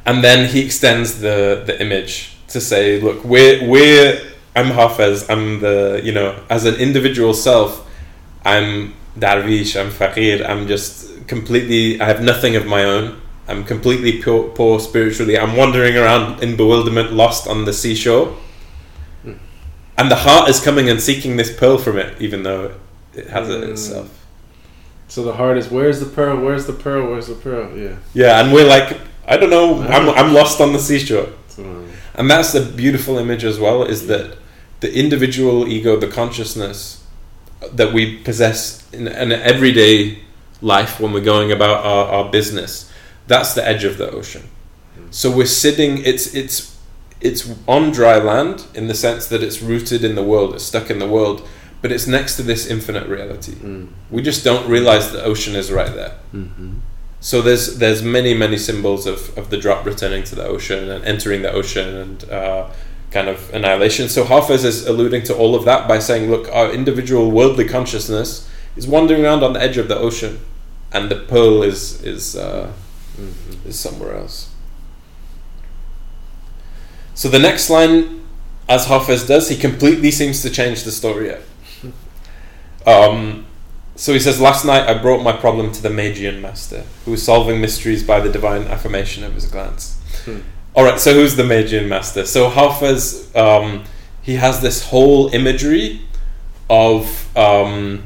And then he extends the the image to say, look, we're we're I'm Hafez. I'm the you know as an individual self, I'm Darvish. I'm Fakir, I'm just completely. I have nothing of my own. I'm completely poor, poor spiritually. I'm wandering around in bewilderment, lost on the seashore. Mm. And the heart is coming and seeking this pearl from it, even though it has it Mm. itself. So the heart is where's the pearl? Where's the pearl? Where's the pearl? Yeah. Yeah, and we're like, I don't know. I'm I'm lost on the seashore. Um, And that's the beautiful image as well is that the individual ego, the consciousness that we possess in an everyday life when we're going about our, our business, that's the edge of the ocean. So we're sitting it's it's it's on dry land in the sense that it's rooted in the world, it's stuck in the world, but it's next to this infinite reality. mm. We just don't realize the ocean is right there. hmm So there's there's many many symbols of, of the drop returning to the ocean and entering the ocean and uh, kind of annihilation. So Hafez is alluding to all of that by saying, look, our individual worldly consciousness is wandering around on the edge of the ocean, and the pearl is is uh, Mhm. is somewhere else. So the next line, as Hafez does, he completely seems to change the story. [laughs] Um, so he says, Last night I brought my problem to the Magian master, who was solving mysteries by the divine affirmation of his glance. Hmm. Alright, so who's the Magian master? So Hafez, um, he has this whole imagery of um,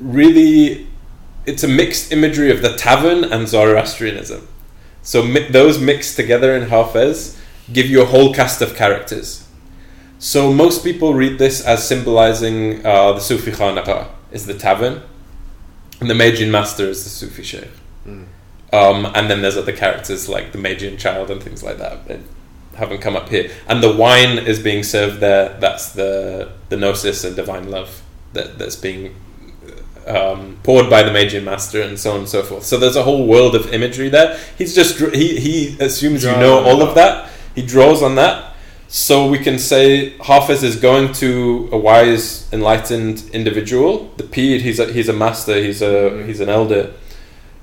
really, it's a mixed imagery of the tavern and Zoroastrianism. So mi- those mixed together in Hafez give you a whole cast of characters. So most people read this as symbolizing uh, the Sufi Khanaqah is the tavern, and the Magian master is the Sufi sheikh. Mm. Um, and then there's other characters like the Magian child and things like that that haven't come up here. And the wine is being served there. That's the the gnosis and divine love that that's being um, poured by the Magian master and so on and so forth. So there's a whole world of imagery there. He's just he he assumes you know all of that. He draws on that. So we can say Hafiz is going to a wise, enlightened individual. The Pir, he's a, he's a master. He's a Mhm. he's an elder,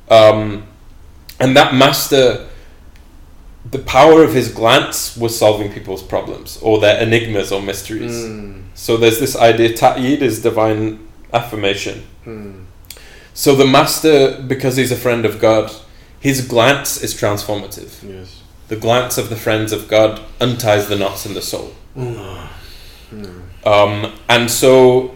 um, and that master, the power of his glance was solving people's problems or their enigmas or mysteries. Mm. So there's this idea. Ta'yid is divine affirmation. Mm. So the master, because he's a friend of God, his glance is transformative. Yes. The glance of the friends of God unties the knots in the soul. Mm. Um, and so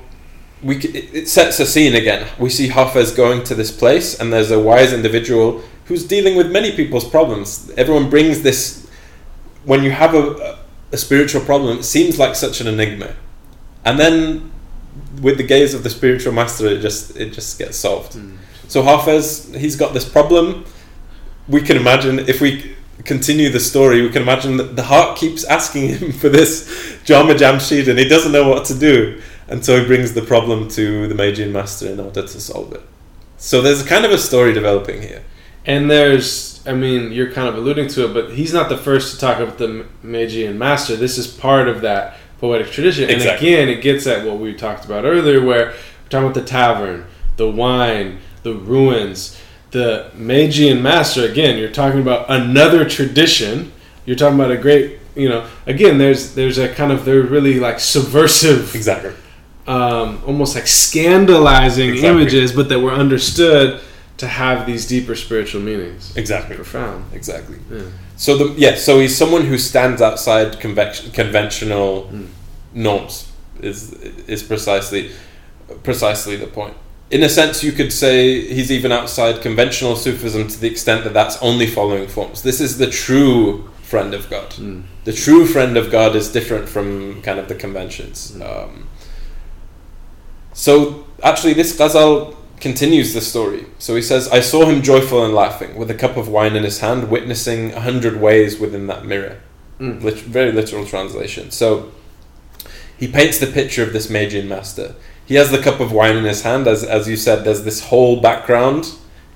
we it it sets a scene again. We see Hafez going to this place, and there's a wise individual who's dealing with many people's problems. Everyone brings this. When you have a, a spiritual problem, it seems like such an enigma, and then with the gaze of the spiritual master, it just it just gets solved. Mm. So Hafez, he's got this problem. We can imagine if we continue the story, we can imagine that the heart keeps asking him [laughs] for this Jama Jamshid, and he doesn't know what to do, and so he brings the problem to the Magian master in order to solve it. So there's kind of a story developing here. And there's, I mean, you're kind of alluding to it, but he's not the first to talk about the Magian master. This is part of that poetic tradition. And Exactly. again, it gets at what we talked about earlier, where we're talking about the tavern, the wine, the ruins, the Magian master. Again, you're talking about another tradition. You're talking about a great, you know, again, there's there's a kind of they're really like subversive Exactly. um, almost like scandalizing Exactly. images, but that were understood to have these deeper spiritual meanings. Exactly. Profound. Exactly. Yeah. So the yeah, so he's someone who stands outside conventional Mm. norms. Is is precisely precisely the point. In a sense, you could say he's even outside conventional Sufism to the extent that that's only following forms. This is the true friend of God. Mm. The true friend of God is different from kind of the conventions. Um, so actually, this Ghazal continues the story. So he says, "I saw him joyful and laughing, with a cup of wine in his hand, witnessing a hundred ways within that mirror." Mm. Very literal translation. So he paints the picture of this Magian master. He has the cup of wine in his hand, as as you said. There's this whole background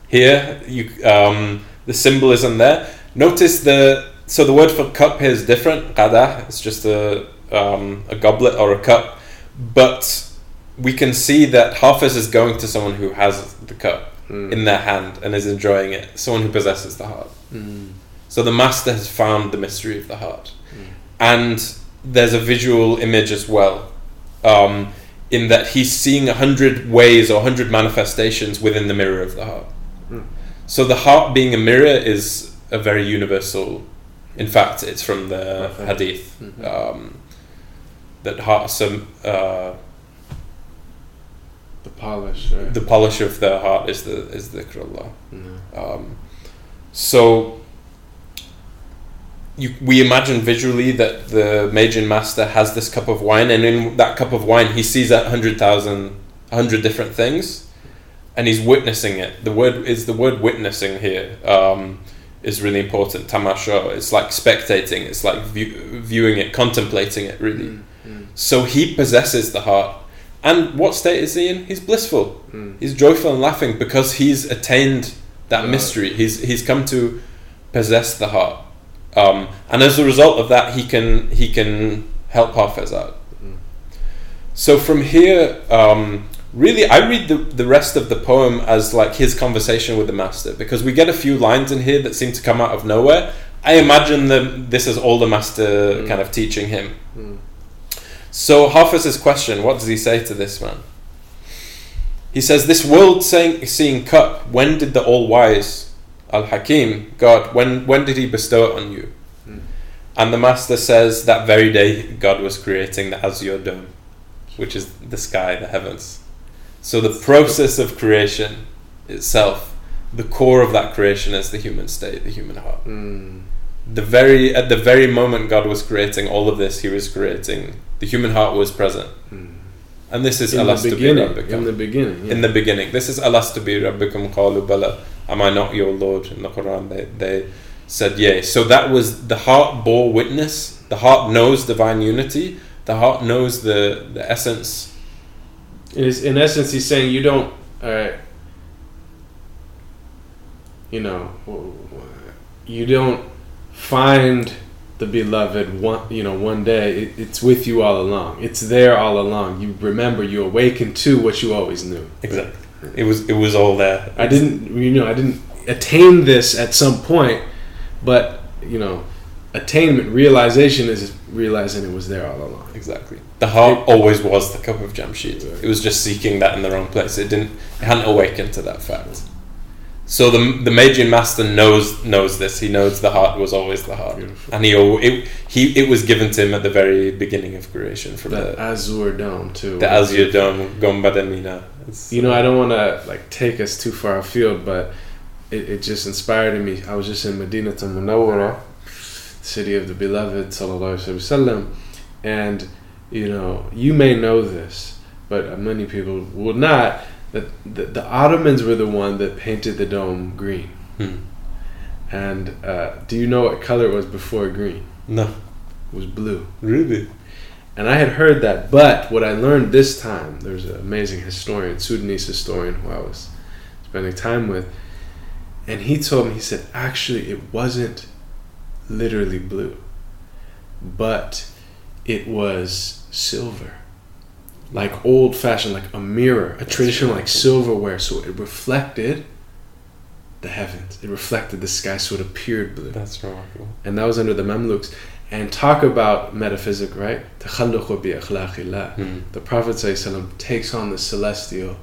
here. You um, the symbolism there. Notice the so the word for cup here is different. Qadah. It's just a um, a goblet or a cup, but we can see that Hafiz is going to someone who has the cup Mm. in their hand and is enjoying it. Someone who possesses the heart. Mm. So the master has found the mystery of the heart, Mm. and there's a visual image as well, um, in that he's seeing a hundred ways or a hundred manifestations within the mirror of the heart. Mm. So the heart being a mirror is a very universal. In fact, it's from the hadith Mhm. um, that heart some. Uh, The polish. Right? the polish of the heart is the is the Allah. Mm. Um, so you, we imagine visually that the Magian master has this cup of wine, and in that cup of wine, he sees a hundred thousand, a hundred different things, and he's witnessing it. The word is the word witnessing here um, is really important. Tamasho. It's like spectating. It's like view, viewing it, contemplating it. Really. Mm. Mm. So he possesses the heart. And what state is he in? He's blissful. Mm. He's joyful and laughing because he's attained that God. mystery. He's he's come to possess the heart, um, and as a result of that, he can he can help Hafez out. Mm. So from here, um, really, I read the the rest of the poem as like his conversation with the master because we get a few lines in here that seem to come out of nowhere. I imagine that this is all the master Mm. kind of teaching him. Mm. So Hafiz's question, what does he say to this man? He says, "This world-seeing cup. When did the All-Wise, Al-Hakim, God, when when did He bestow it on you?" Mm. And the master says, "That very day, God was creating the Azure Dome, which is the sky, the heavens. So the process of creation itself, the core of that creation is the human state, the human heart. Mm. The very at the very moment God was creating all of this, He was creating the human heart was present." Mm. And this is In the beginning. rabbikum. In the beginning. In the beginning. This is bi rabbikum qalu bala. Am I not your Lord? In the Quran they, they said yea. So that was the heart bore witness. The heart knows divine unity. The heart knows the, the essence. In, in essence, he's saying you don't. All right. You know, you don't find the beloved one. You know, one day it, it's with you all along. It's there all along. You remember. You awaken to what you always knew. Exactly. It was it was all there. I didn't. You know, I didn't attain this at some point, but you know, attainment, realization is realizing it was there all along. Exactly. The heart always was the cup of Jamshid. It was just seeking that in the wrong place. It didn't. It hadn't awakened to that fact. So the the Magian master knows knows this. He knows the heart was always the heart, Beautiful. and he it, he it was given to him at the very beginning of creation from The the azure dome too. the Azure Dome Gombadamina. It's- You know, uh, I don't want to like take us too far afield, but it, it just inspired me. I was just in Medina to Munawwara, city of the beloved sallallahu alaihi wasallam, and you know, you may know this, but many people will not. That the, the Ottomans were the one that painted the dome green. Hmm. And uh, do you know what color it was before green? No, It was blue. really. And I had heard that, but what I learned this time, there's an amazing historian, Sudanese historian who I was spending time with, and he told me, he said, actually, it wasn't literally blue, but it was silver like old fashioned, like a mirror, a traditional like silverware. So it reflected the heavens. It reflected the sky, so it appeared blue. That's remarkable. And that was under the Mamluks. And talk about metaphysic, right? Mm. The Prophet takes on the celestial,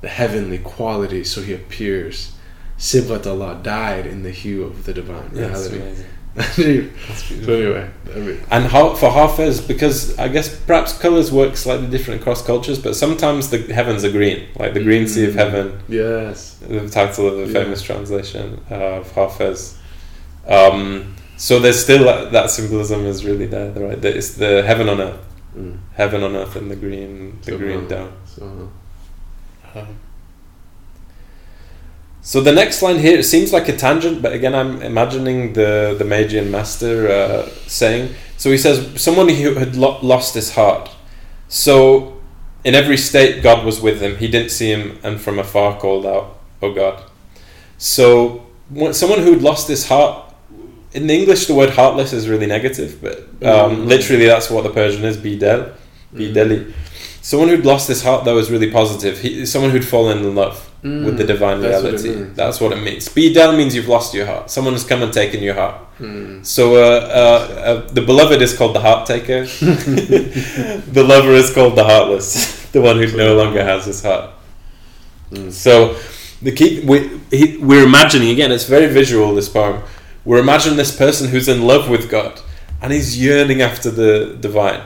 the heavenly quality, so he appears. Sibghat Allah died in the hue of the divine reality amazing. [laughs] so anyway, I mean, And how, for Hafez, because I guess perhaps colors work slightly different across cultures, but sometimes the heavens are green, like the green sea of Mm. heaven, yes, the title of the Yeah. famous translation uh, of Hafez. Um, so there's still that, that symbolism is really there, right? That It's the heaven on earth, mm. heaven on earth, and the green, the So, green uh, down. so Um, so the next line here it seems like a tangent, but again I'm imagining the the Magian master uh, saying. So he says someone who had lo- lost his heart. So in every state God was with him. He didn't see him, and from afar called out, "Oh God." So when- someone who'd lost his heart. In the English, the word heartless is really negative, but um, Mm. literally that's what the Persian is, bidel, bideli. Someone who'd lost his heart, though, is really positive. He, someone who'd fallen in love Mm. with the divine That's reality. means. That's what it means. Bidel means you've lost your heart. Someone has come and taken your heart. Mm. So uh, uh, uh, the beloved is called the heart taker. [laughs] the lover is called the heartless, [laughs] the one who no longer has his heart. Mm. So the key we he, we're imagining again. It's very visual. This poem. We're imagining this person who's in love with God and he's yearning after the divine.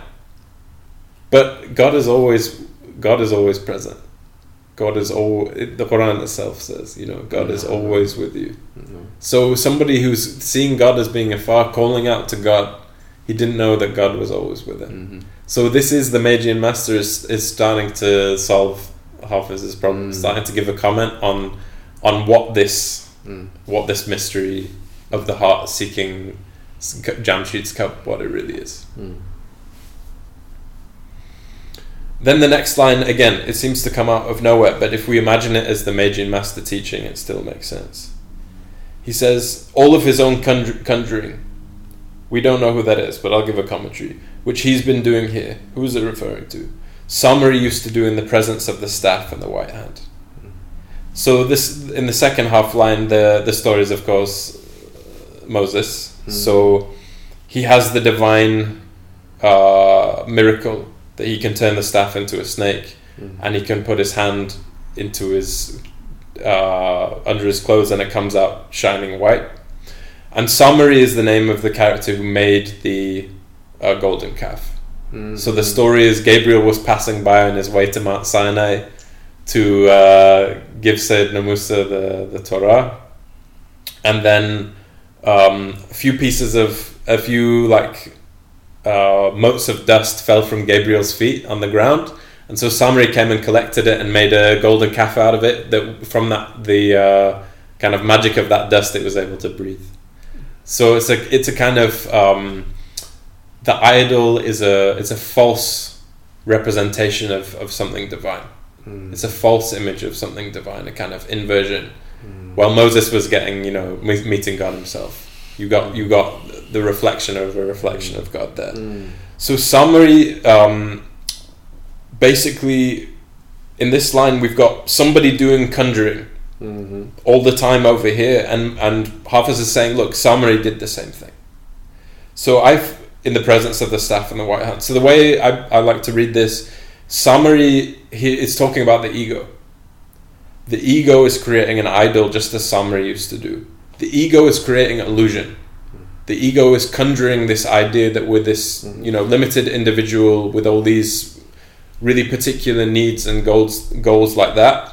But God is always God is always present. God is all. The Quran itself says, you know, God is always with you. So somebody who's seeing God as being afar, calling out to God, he didn't know that God was always with him. Mhm. So this is the Magian Master is, is starting to solve Hafiz's problem, Mm. starting to give a comment on on what this Mm. what this mystery of the heart seeking Jamshid's cup, what it really is. Mm. Then the next line again, it seems to come out of nowhere, but if we imagine it as the Magian master teaching, it still makes sense. He says, all of his own conjur- conjuring. We don't know who that is, but I'll give a commentary. Which he's been doing here. Who is it referring to? Samari used to do in the presence of the staff and the white hand. So this in the second half line, the the story is of course Moses. Mm. So he has the divine uh, miracle that he can turn the staff into a snake, Mm. and he can put his hand into his uh, under his clothes, and it comes out shining white. And Samari is the name of the character who made the uh, golden calf. Mm. So the story is Gabriel was passing by on his way to Mount Sinai to uh, give Sayyidina Musa the, the Torah. And then um, a few pieces of, a few like uh, motes of dust fell from Gabriel's feet on the ground. And so Samari came and collected it and made a golden calf out of it. That from that the uh, kind of magic of that dust, it was able to breathe. So it's a it's a kind of um, the idol is a it's a false representation of, of something divine. Mm. It's a false image of something divine, a kind of inversion. Mm. While Moses was getting, you know, meeting God Himself, you got you got the reflection of a reflection of God there. Mm. So Samari, um, basically, in this line we've got somebody doing conjuring Mhm. all the time over here, and and Hafiz is saying, look, Samari did the same thing. So I've in the presence of the staff and the white hand. So the way I, I like to read this, Samari he is talking about the ego. The ego is creating an idol just as Samari used to do. The ego is creating illusion. The ego is conjuring this idea that we're this, Mhm. you know, limited individual with all these really particular needs and goals goals like that.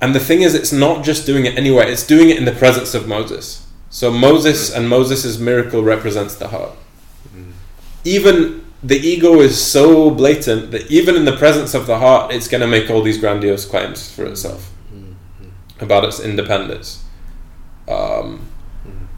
And the thing is, it's not just doing it anyway, it's doing it in the presence of Moses. So Moses mm-hmm. and Moses' miracle represents the heart. Mm-hmm. Even the ego is so blatant that even in the presence of the heart, it's going to make all these grandiose claims for itself mm-hmm. about its independence. Um,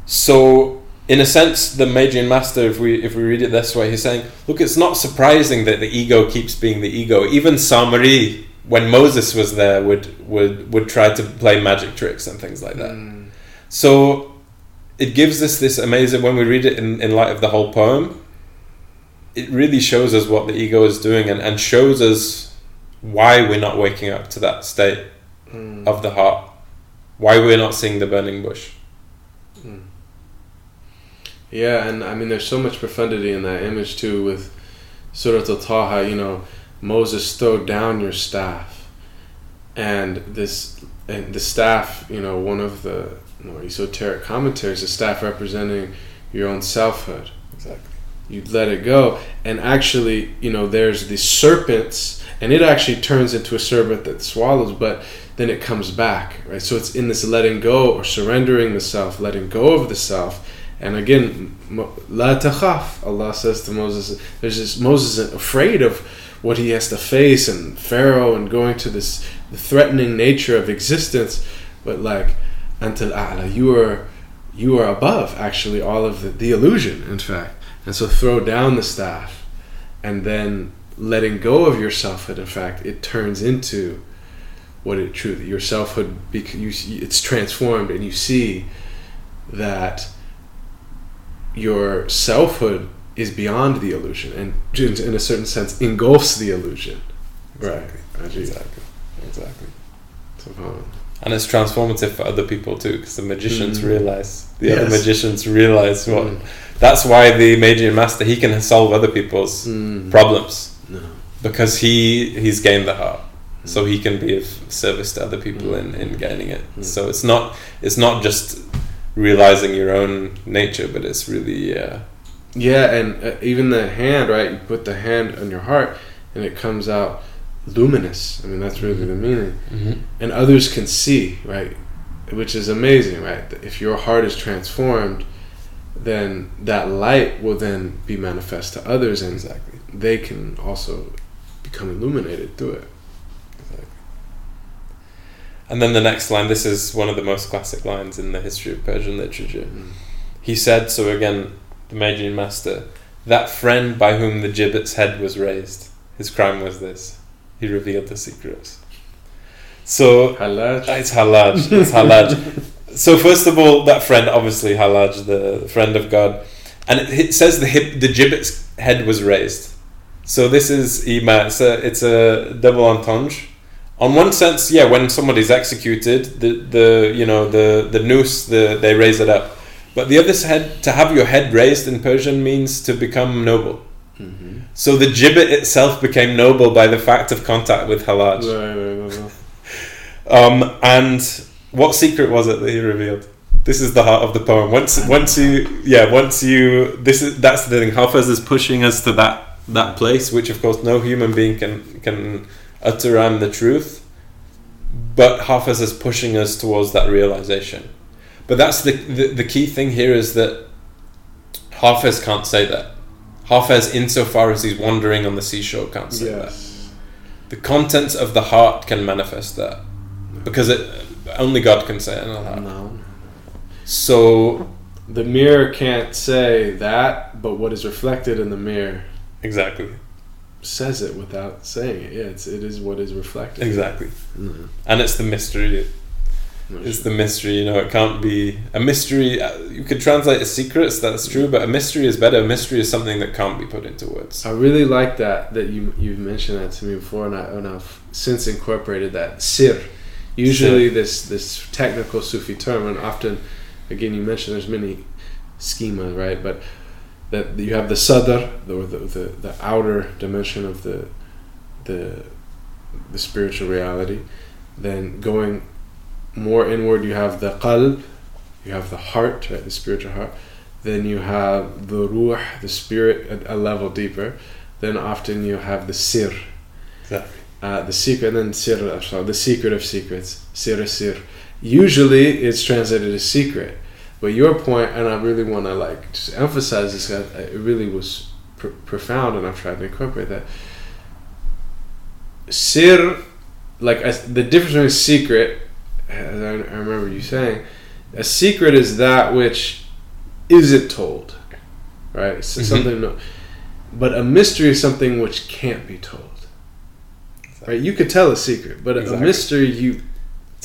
so, in a sense, the Magian Master, if we if we read it this way, he's saying, look, it's not surprising that the ego keeps being the ego. Even Samari, when Moses was there, would would would try to play magic tricks and things like that. Mm. So, it gives us this amazing. When we read it in in light of the whole poem, it really shows us what the ego is doing and, and shows us why we're not waking up to that state Mm. of the heart. Why we're not seeing the burning bush. Hmm. Yeah, and I mean, there's so much profundity in that image too. With Surat al Taha, you know, Moses throw down your staff, and this and the staff, you know, one of the more esoteric commentaries, the staff representing your own selfhood. Exactly. You let it go, and actually, you know, there's the serpents, and it actually turns into a serpent that swallows, but then it comes back, right? So it's in this letting go or surrendering the self, letting go of the self. And again, la takhaf, Allah says to Moses, there's this Moses is afraid of what he has to face and Pharaoh and going to this threatening nature of existence, but like until a'la, you are you are above actually all of the, the illusion, in fact. And so throw down the staff and then letting go of your selfhood, in fact, it turns into what it truly your selfhood bec- you, see- it's transformed and you see that your selfhood is beyond the illusion and in in a certain sense engulfs the illusion Exactly. right Exactly. Exactly. And it's transformative for other people too, because the magicians Mm. realize the other magicians realize what. Mm. That's why the Magian Master he can solve other people's Mm. problems no because he he's gained the heart, so he can be of service to other people Mm. in, in gaining it. Mm. So it's not it's not just realizing your own nature, but it's really uh, Yeah, and uh, even the hand, right? You put the hand on your heart, and it comes out luminous. I mean, that's really the meaning. And others can see, right? Which is amazing, right? If your heart is transformed, then that light will then be manifest to others, and exactly. they can also become illuminated through it. And then the next line, this is one of the most classic lines in the history of Persian literature. Hmm. He said, so again, the Magian master, that friend by whom the gibbet's head was raised, his crime was this. he revealed the secrets. So Hallaj. it's Hallaj. It's Hallaj. [laughs] so first of all, that friend, obviously Hallaj, the friend of God, and it, it says the hip, the gibbet's head was raised. So this is iham. It's a it's a double entendre. On one sense, yeah, when somebody's executed, the the you know the the noose, the they raise it up. But the other side, to have your head raised in Persian means to become noble. Mm-hmm. So the gibbet itself became noble by the fact of contact with Hallaj. Right, right, right, right. Um, and what secret was it that he revealed? This is the heart of the poem. Once, once you, yeah, once you, this is that's the thing. Hafez is pushing us to that that place, which of course no human being can can utter and the truth. But Hafez is pushing us towards that realization. But that's the, the the key thing here is that Hafez can't say that. Hafez, insofar as he's wandering on the seashore, can't say that the contents of the heart can manifest that because it only God can say it. No. So The mirror can't say that, but what is reflected in the mirror exactly, says it without saying it. Yeah, it's, it is what is reflected. exactly, Mhm. and it's the mystery. It's the mystery. You know, it can't be a mystery. uh, You could translate as secrets. That's true, but a mystery is better. A mystery is something that can't be put into words. I really like that that you you've mentioned that to me before, and, I, and I've since incorporated that sir. Usually, this this technical Sufi term, and often, again, you mentioned there's many schemas, right? But that you have the sadr, or the, the the outer dimension of the the the spiritual reality. Then going more inward, you have the qalb, you have the heart, right? The spiritual heart. Then you have the ruh, the spirit, a, a level deeper. Then often you have the sir, Exactly. uh, the secret, and then sir, sorry, the secret of secrets, sir sir. Usually it's translated as secret, but your point, and I really want to like just emphasize this, it really was pr- profound, and I've tried to incorporate that. Sir, like the difference between secret, as I, I remember you saying, a secret is that which isn't told, right? So Mhm. something, no, but a mystery is something which can't be told. Right? You could tell a secret, but a- a mystery you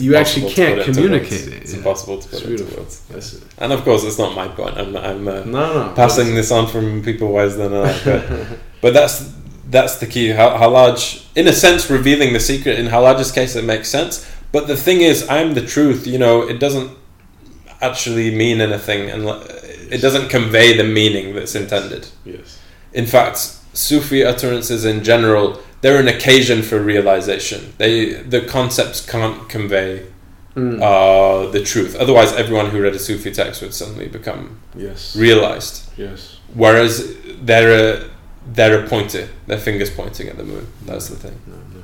you actually can't communicate words. it. It's yeah. impossible to put It's into beautiful. words. That's it. And of course, it's not my point. I'm, I'm uh, No, no. passing this on from people wiser than I. But, [laughs] but that's that's the key. Hallaj, in a sense, revealing the secret. In Hallaj's case, it makes sense. But the thing is, I'm the truth. You know, it doesn't actually mean anything, and it doesn't convey the meaning that's intended. yes. In fact, Sufi utterances in general, they're an occasion for realization. They the concepts can't convey Mm. uh, the truth. Otherwise, everyone who read a Sufi text would suddenly become yes. realized. yes. Whereas they're a they're a pointer, their fingers pointing at the moon. That's the thing. No, no.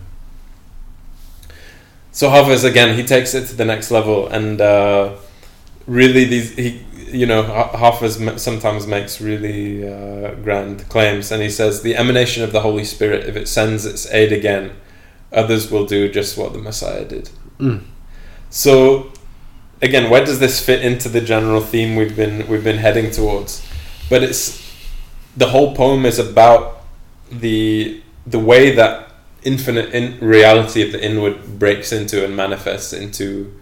So Hafiz again, he takes it to the next level, and uh, really these he you know m- sometimes makes really uh, grand claims, and he says the emanation of the Holy Spirit, if it sends its aid again, others will do just what the Messiah did. Mm. So again, where does this fit into the general theme we've been we've been heading towards? But it's the whole poem is about the the way that infinite in reality of the inward breaks into and manifests into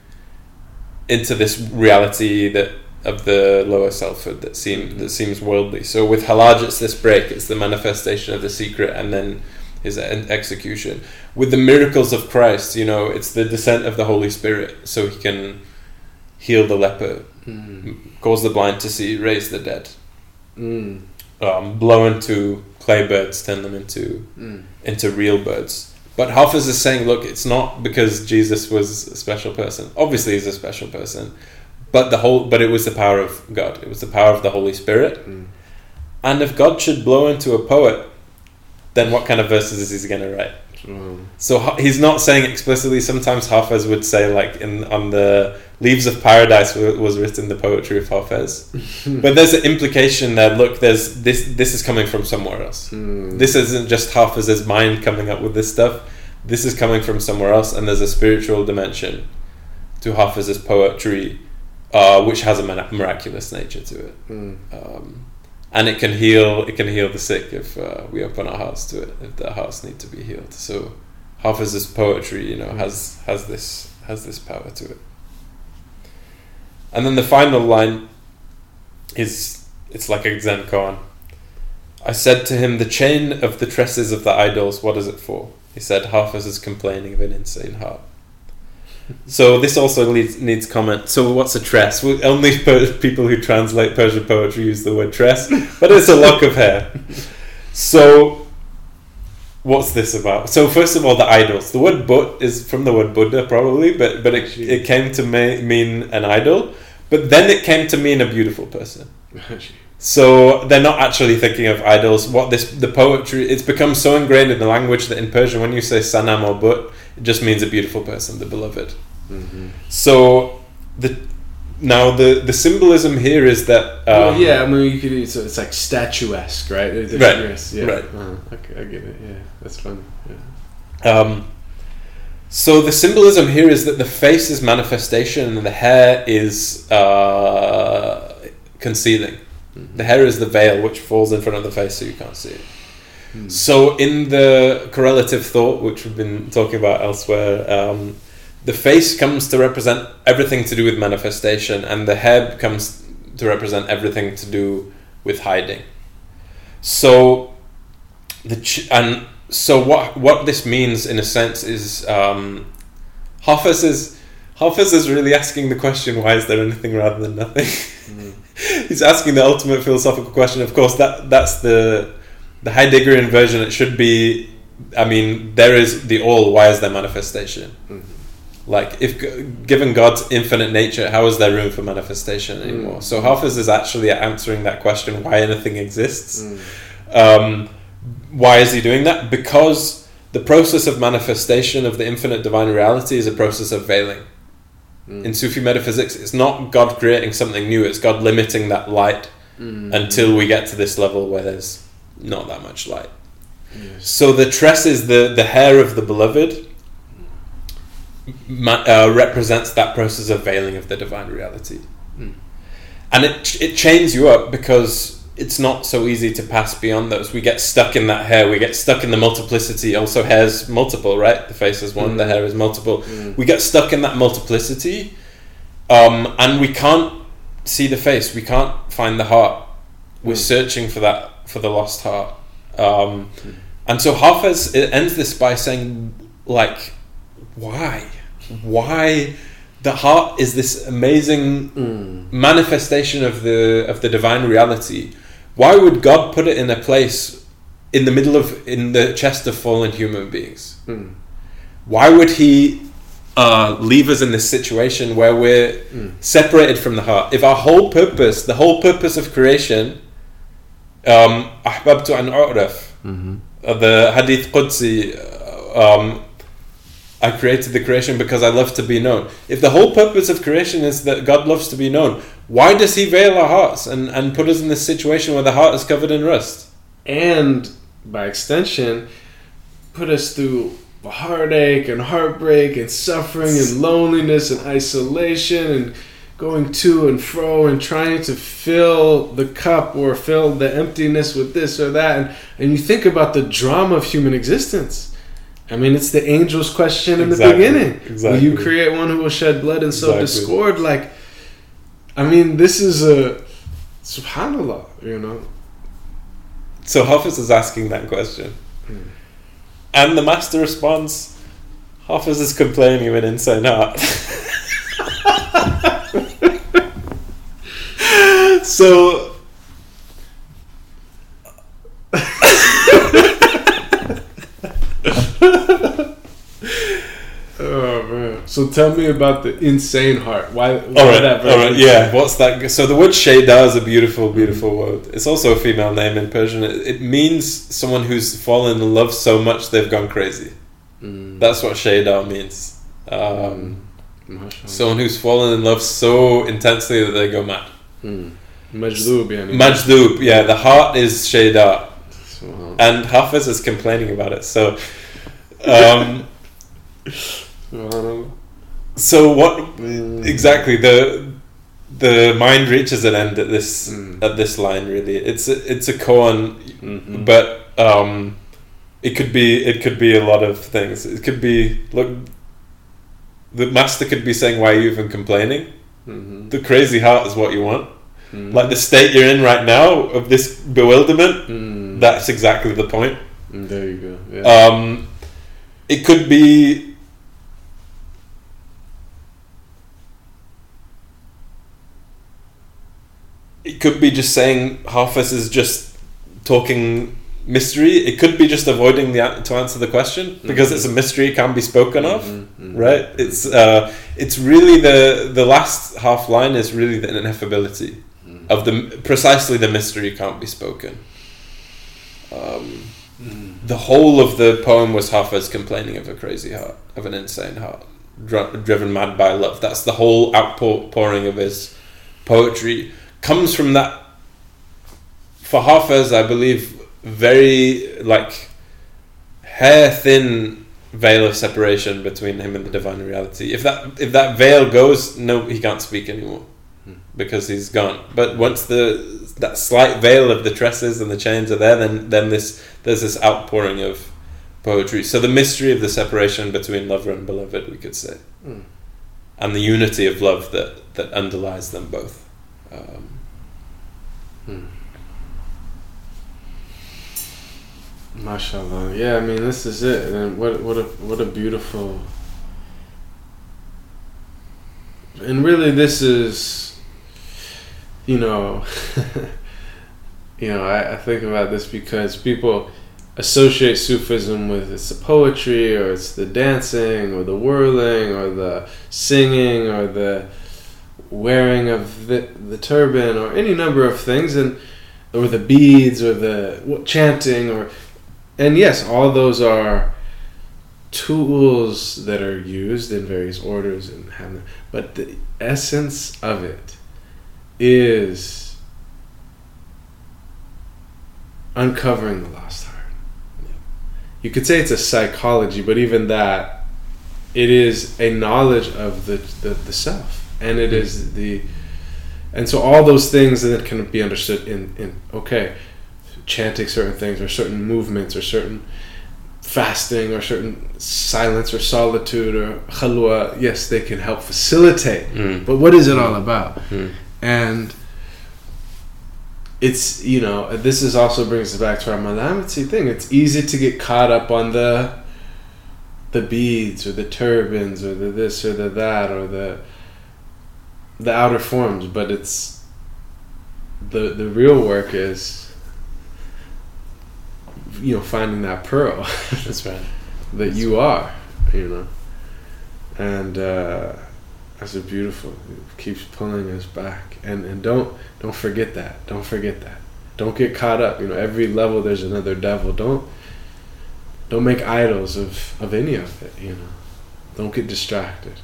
into this reality that of the lower selfhood that seem that seems worldly. So with Hallaj, it's this break, it's the manifestation of the secret, and then his execution. With the miracles of Christ, you know, it's the descent of the Holy Spirit, so he can heal the leper, Mm. cause the blind to see, raise the dead, Mm. um, blow into clay birds, turn them into Mm. into real birds. But Hafiz is saying, look, it's not because Jesus was a special person. Obviously, he's a special person, but the whole, but it was the power of God. It was the power of the Holy Spirit. Mm. And if God should blow into a poet, then what kind of verses is he going to write? Um, So he's not saying explicitly. Sometimes Hafez would say, like in on the leaves of paradise was written the poetry of Hafez. [laughs] but there's an implication that look, there's this. This is coming from somewhere else. mm. This isn't just Hafez's mind coming up with this stuff. This is coming from somewhere else, and there's a spiritual dimension to Hafez's poetry, uh, which has a miraculous nature to it, Mm. um, and it can heal. It can heal the sick if uh, we open our hearts to it. If their hearts need to be healed, so Hafiz's poetry, you know, has has this has this power to it. And then the final line is it's like a Zen koan. I said to him, The chain of the tresses of the idols, what is it for? He said, Hafiz is complaining of an insane heart. So this also leads, needs comment. So what's a tress? Well, only [laughs] per- people who translate Persian poetry use the word tress, but it's a lock of hair. So what's this about? So first of all, the idols. The word "but" is from the word Buddha, probably, but but it, it came to ma- mean an idol. But then it came to mean a beautiful person. So they're not actually thinking of idols. What this the poetry it's become so ingrained in the language that in Persian when you say sanam or but it just means a beautiful person, the beloved. Mm-hmm. So the now the the symbolism here is that um, well, yeah, I mean, you could. It's, it's like statuesque, right? It's- Right, yeah. right. Uh, okay, I get it. Yeah, that's funny. Yeah. Um, so the symbolism here is that the face is manifestation and the hair is uh, concealing. The hair is the veil which falls in front of the face so you can't see it. So in the correlative thought, which we've been talking about elsewhere, um, the face comes to represent everything to do with manifestation, and the head comes to represent everything to do with hiding. So the ch- and so what what this means in a sense is um, Hafiz is Hafiz is really asking the question why is there anything rather than nothing. [laughs] He's asking the ultimate philosophical question. Of course, that that's the the Heideggerian version. It should be. I mean, there is the all. Why is there manifestation? Like, if given God's infinite nature, how is there room for manifestation anymore? Mm. So Hafiz is actually answering that question: why anything exists. Mm. Um, why is he doing that? Because the process of manifestation of the infinite divine reality is a process of veiling. Mm. In Sufi metaphysics, it's not God creating something new, it's God limiting that light Mm. until we get to this level where there's not that much light. Yes. So the tresses, the, the hair of the beloved, ma- uh, represents that process of veiling of the divine reality. Mm. And it, it chains you up because it's not so easy to pass beyond those. We get stuck in that hair, we get stuck in the multiplicity. Also, hair's multiple, right? The face is one, Mm. the hair is multiple. Mm. We get stuck in that multiplicity, um, and we can't see the face, we can't find the heart. We're Mm. searching for that, for the lost heart. Um, and so Hafez ends this by saying, like, why? Why? The heart is this amazing Mm. manifestation of the of the divine reality. Why would God put it in a place in the middle of in the chest of fallen human beings? Mm. Why would He uh, leave us in this situation where we're Mm. separated from the heart? If our whole purpose, the whole purpose of creation, um, أحببت أن أعرف, Mhm. uh, the Hadith Qudsi, uh, um, I created the creation because I love to be known. If the whole purpose of creation is that God loves to be known, why does He veil our hearts and, and put us in this situation where the heart is covered in rust? And by extension, put us through heartache and heartbreak and suffering and loneliness and isolation and going to and fro and trying to fill the cup or fill the emptiness with this or that and, and you think about the drama of human existence i mean it's the angel's question in Exactly, the beginning will you create one who will shed blood and sow Exactly. discord like i mean this is a subhanallah you know So Hafiz is asking that question. Hmm. And the master responds, Hafiz is complaining of an insane heart. [laughs] so Oh man! So tell me about the insane heart. Why? why All right, that all right, yeah. What's that? So the word shayda is a beautiful, beautiful word. It's also a female name in Persian. It, it means someone who's fallen in love so much they've gone crazy. Mm. That's what shayda means. Um, Mashallah. someone who's fallen in love so intensely that they go mad. Mm. Majloob, yani. Majdub, yeah. The heart is shayda, Subhanallah. and Hafiz is complaining about it. So, [laughs] um, so what exactly the the mind reaches an end at this Mm. at this line really it's a, it's a koan Mhm. but um it could be it could be a lot of things. It could be look. The master could be saying, "Why are you even complaining?" Mm-hmm. The crazy heart is what you want. Mm-hmm. Like the state you're in right now of this bewilderment. Mm. That's exactly the point. Mm, there you go. Yeah. Um, it could be. It could be just saying Hafiz is just talking mystery. It could be just avoiding the to answer the question because it's a mystery it can't be spoken of. Mhm, mhm. Right? It's uh, it's really the the last half line is really the ineffability Mm. Of the precisely the mystery can't be spoken. Um, Mm. the whole of the poem was Hafez complaining of a crazy heart, of an insane heart, dr- driven mad by love. That's the whole outpouring of his poetry. Comes from that, for Hafez, I believe, very like hair thin veil of separation between him and the divine reality. If that if that veil goes, no, he can't speak anymore. Because he's gone. But once the that slight veil of the tresses and the chains are there, then then this there's this outpouring of poetry. So the mystery of the separation between lover and beloved, we could say, Mm. and the unity of love that that underlies them both. Um, Hmm. Mashallah. Yeah, I mean this is it. And what what a what a beautiful and really this is you know [laughs] you know, I, I think about this because people associate Sufism with it's the poetry or it's the dancing or the whirling or the singing or the wearing of the, the turban or any number of things and or the beads or the chanting or and yes all those are tools that are used in various orders and have but the essence of it is uncovering the lost heart. You could say it's a psychology but even that it is a knowledge of the, the, the self and it is the and so all those things that can be understood in, in okay chanting certain things or certain movements or certain fasting or certain silence or solitude or khalwa yes they can help facilitate mm, but what is it all about? Mm, and it's you know this is also brings us back to our malamity thing. It's easy to get caught up on the the beads or the turbans or the this or the that or the the outer forms but it's the the real work is you know finding that pearl that's right. [laughs] that you are you know? And uh that's a beautiful it keeps pulling us back. And and don't don't forget that. Don't forget that. Don't get caught up. You know every level there's another devil. Don't don't make idols of of any of it you know. Don't get distracted.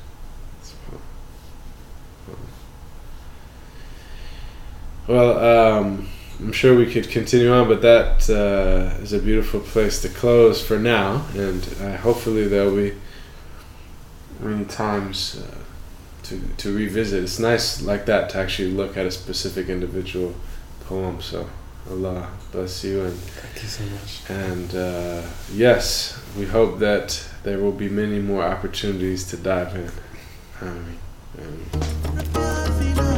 Well um I'm sure we could continue on, but that uh, is a beautiful place to close for now, and uh, hopefully there'll be many times uh, to to revisit. It's nice like that to actually look at a specific individual poem. So Allah bless you, and Thank you so much. and uh, yes, we hope that there will be many more opportunities to dive in. Ameen. Ameen.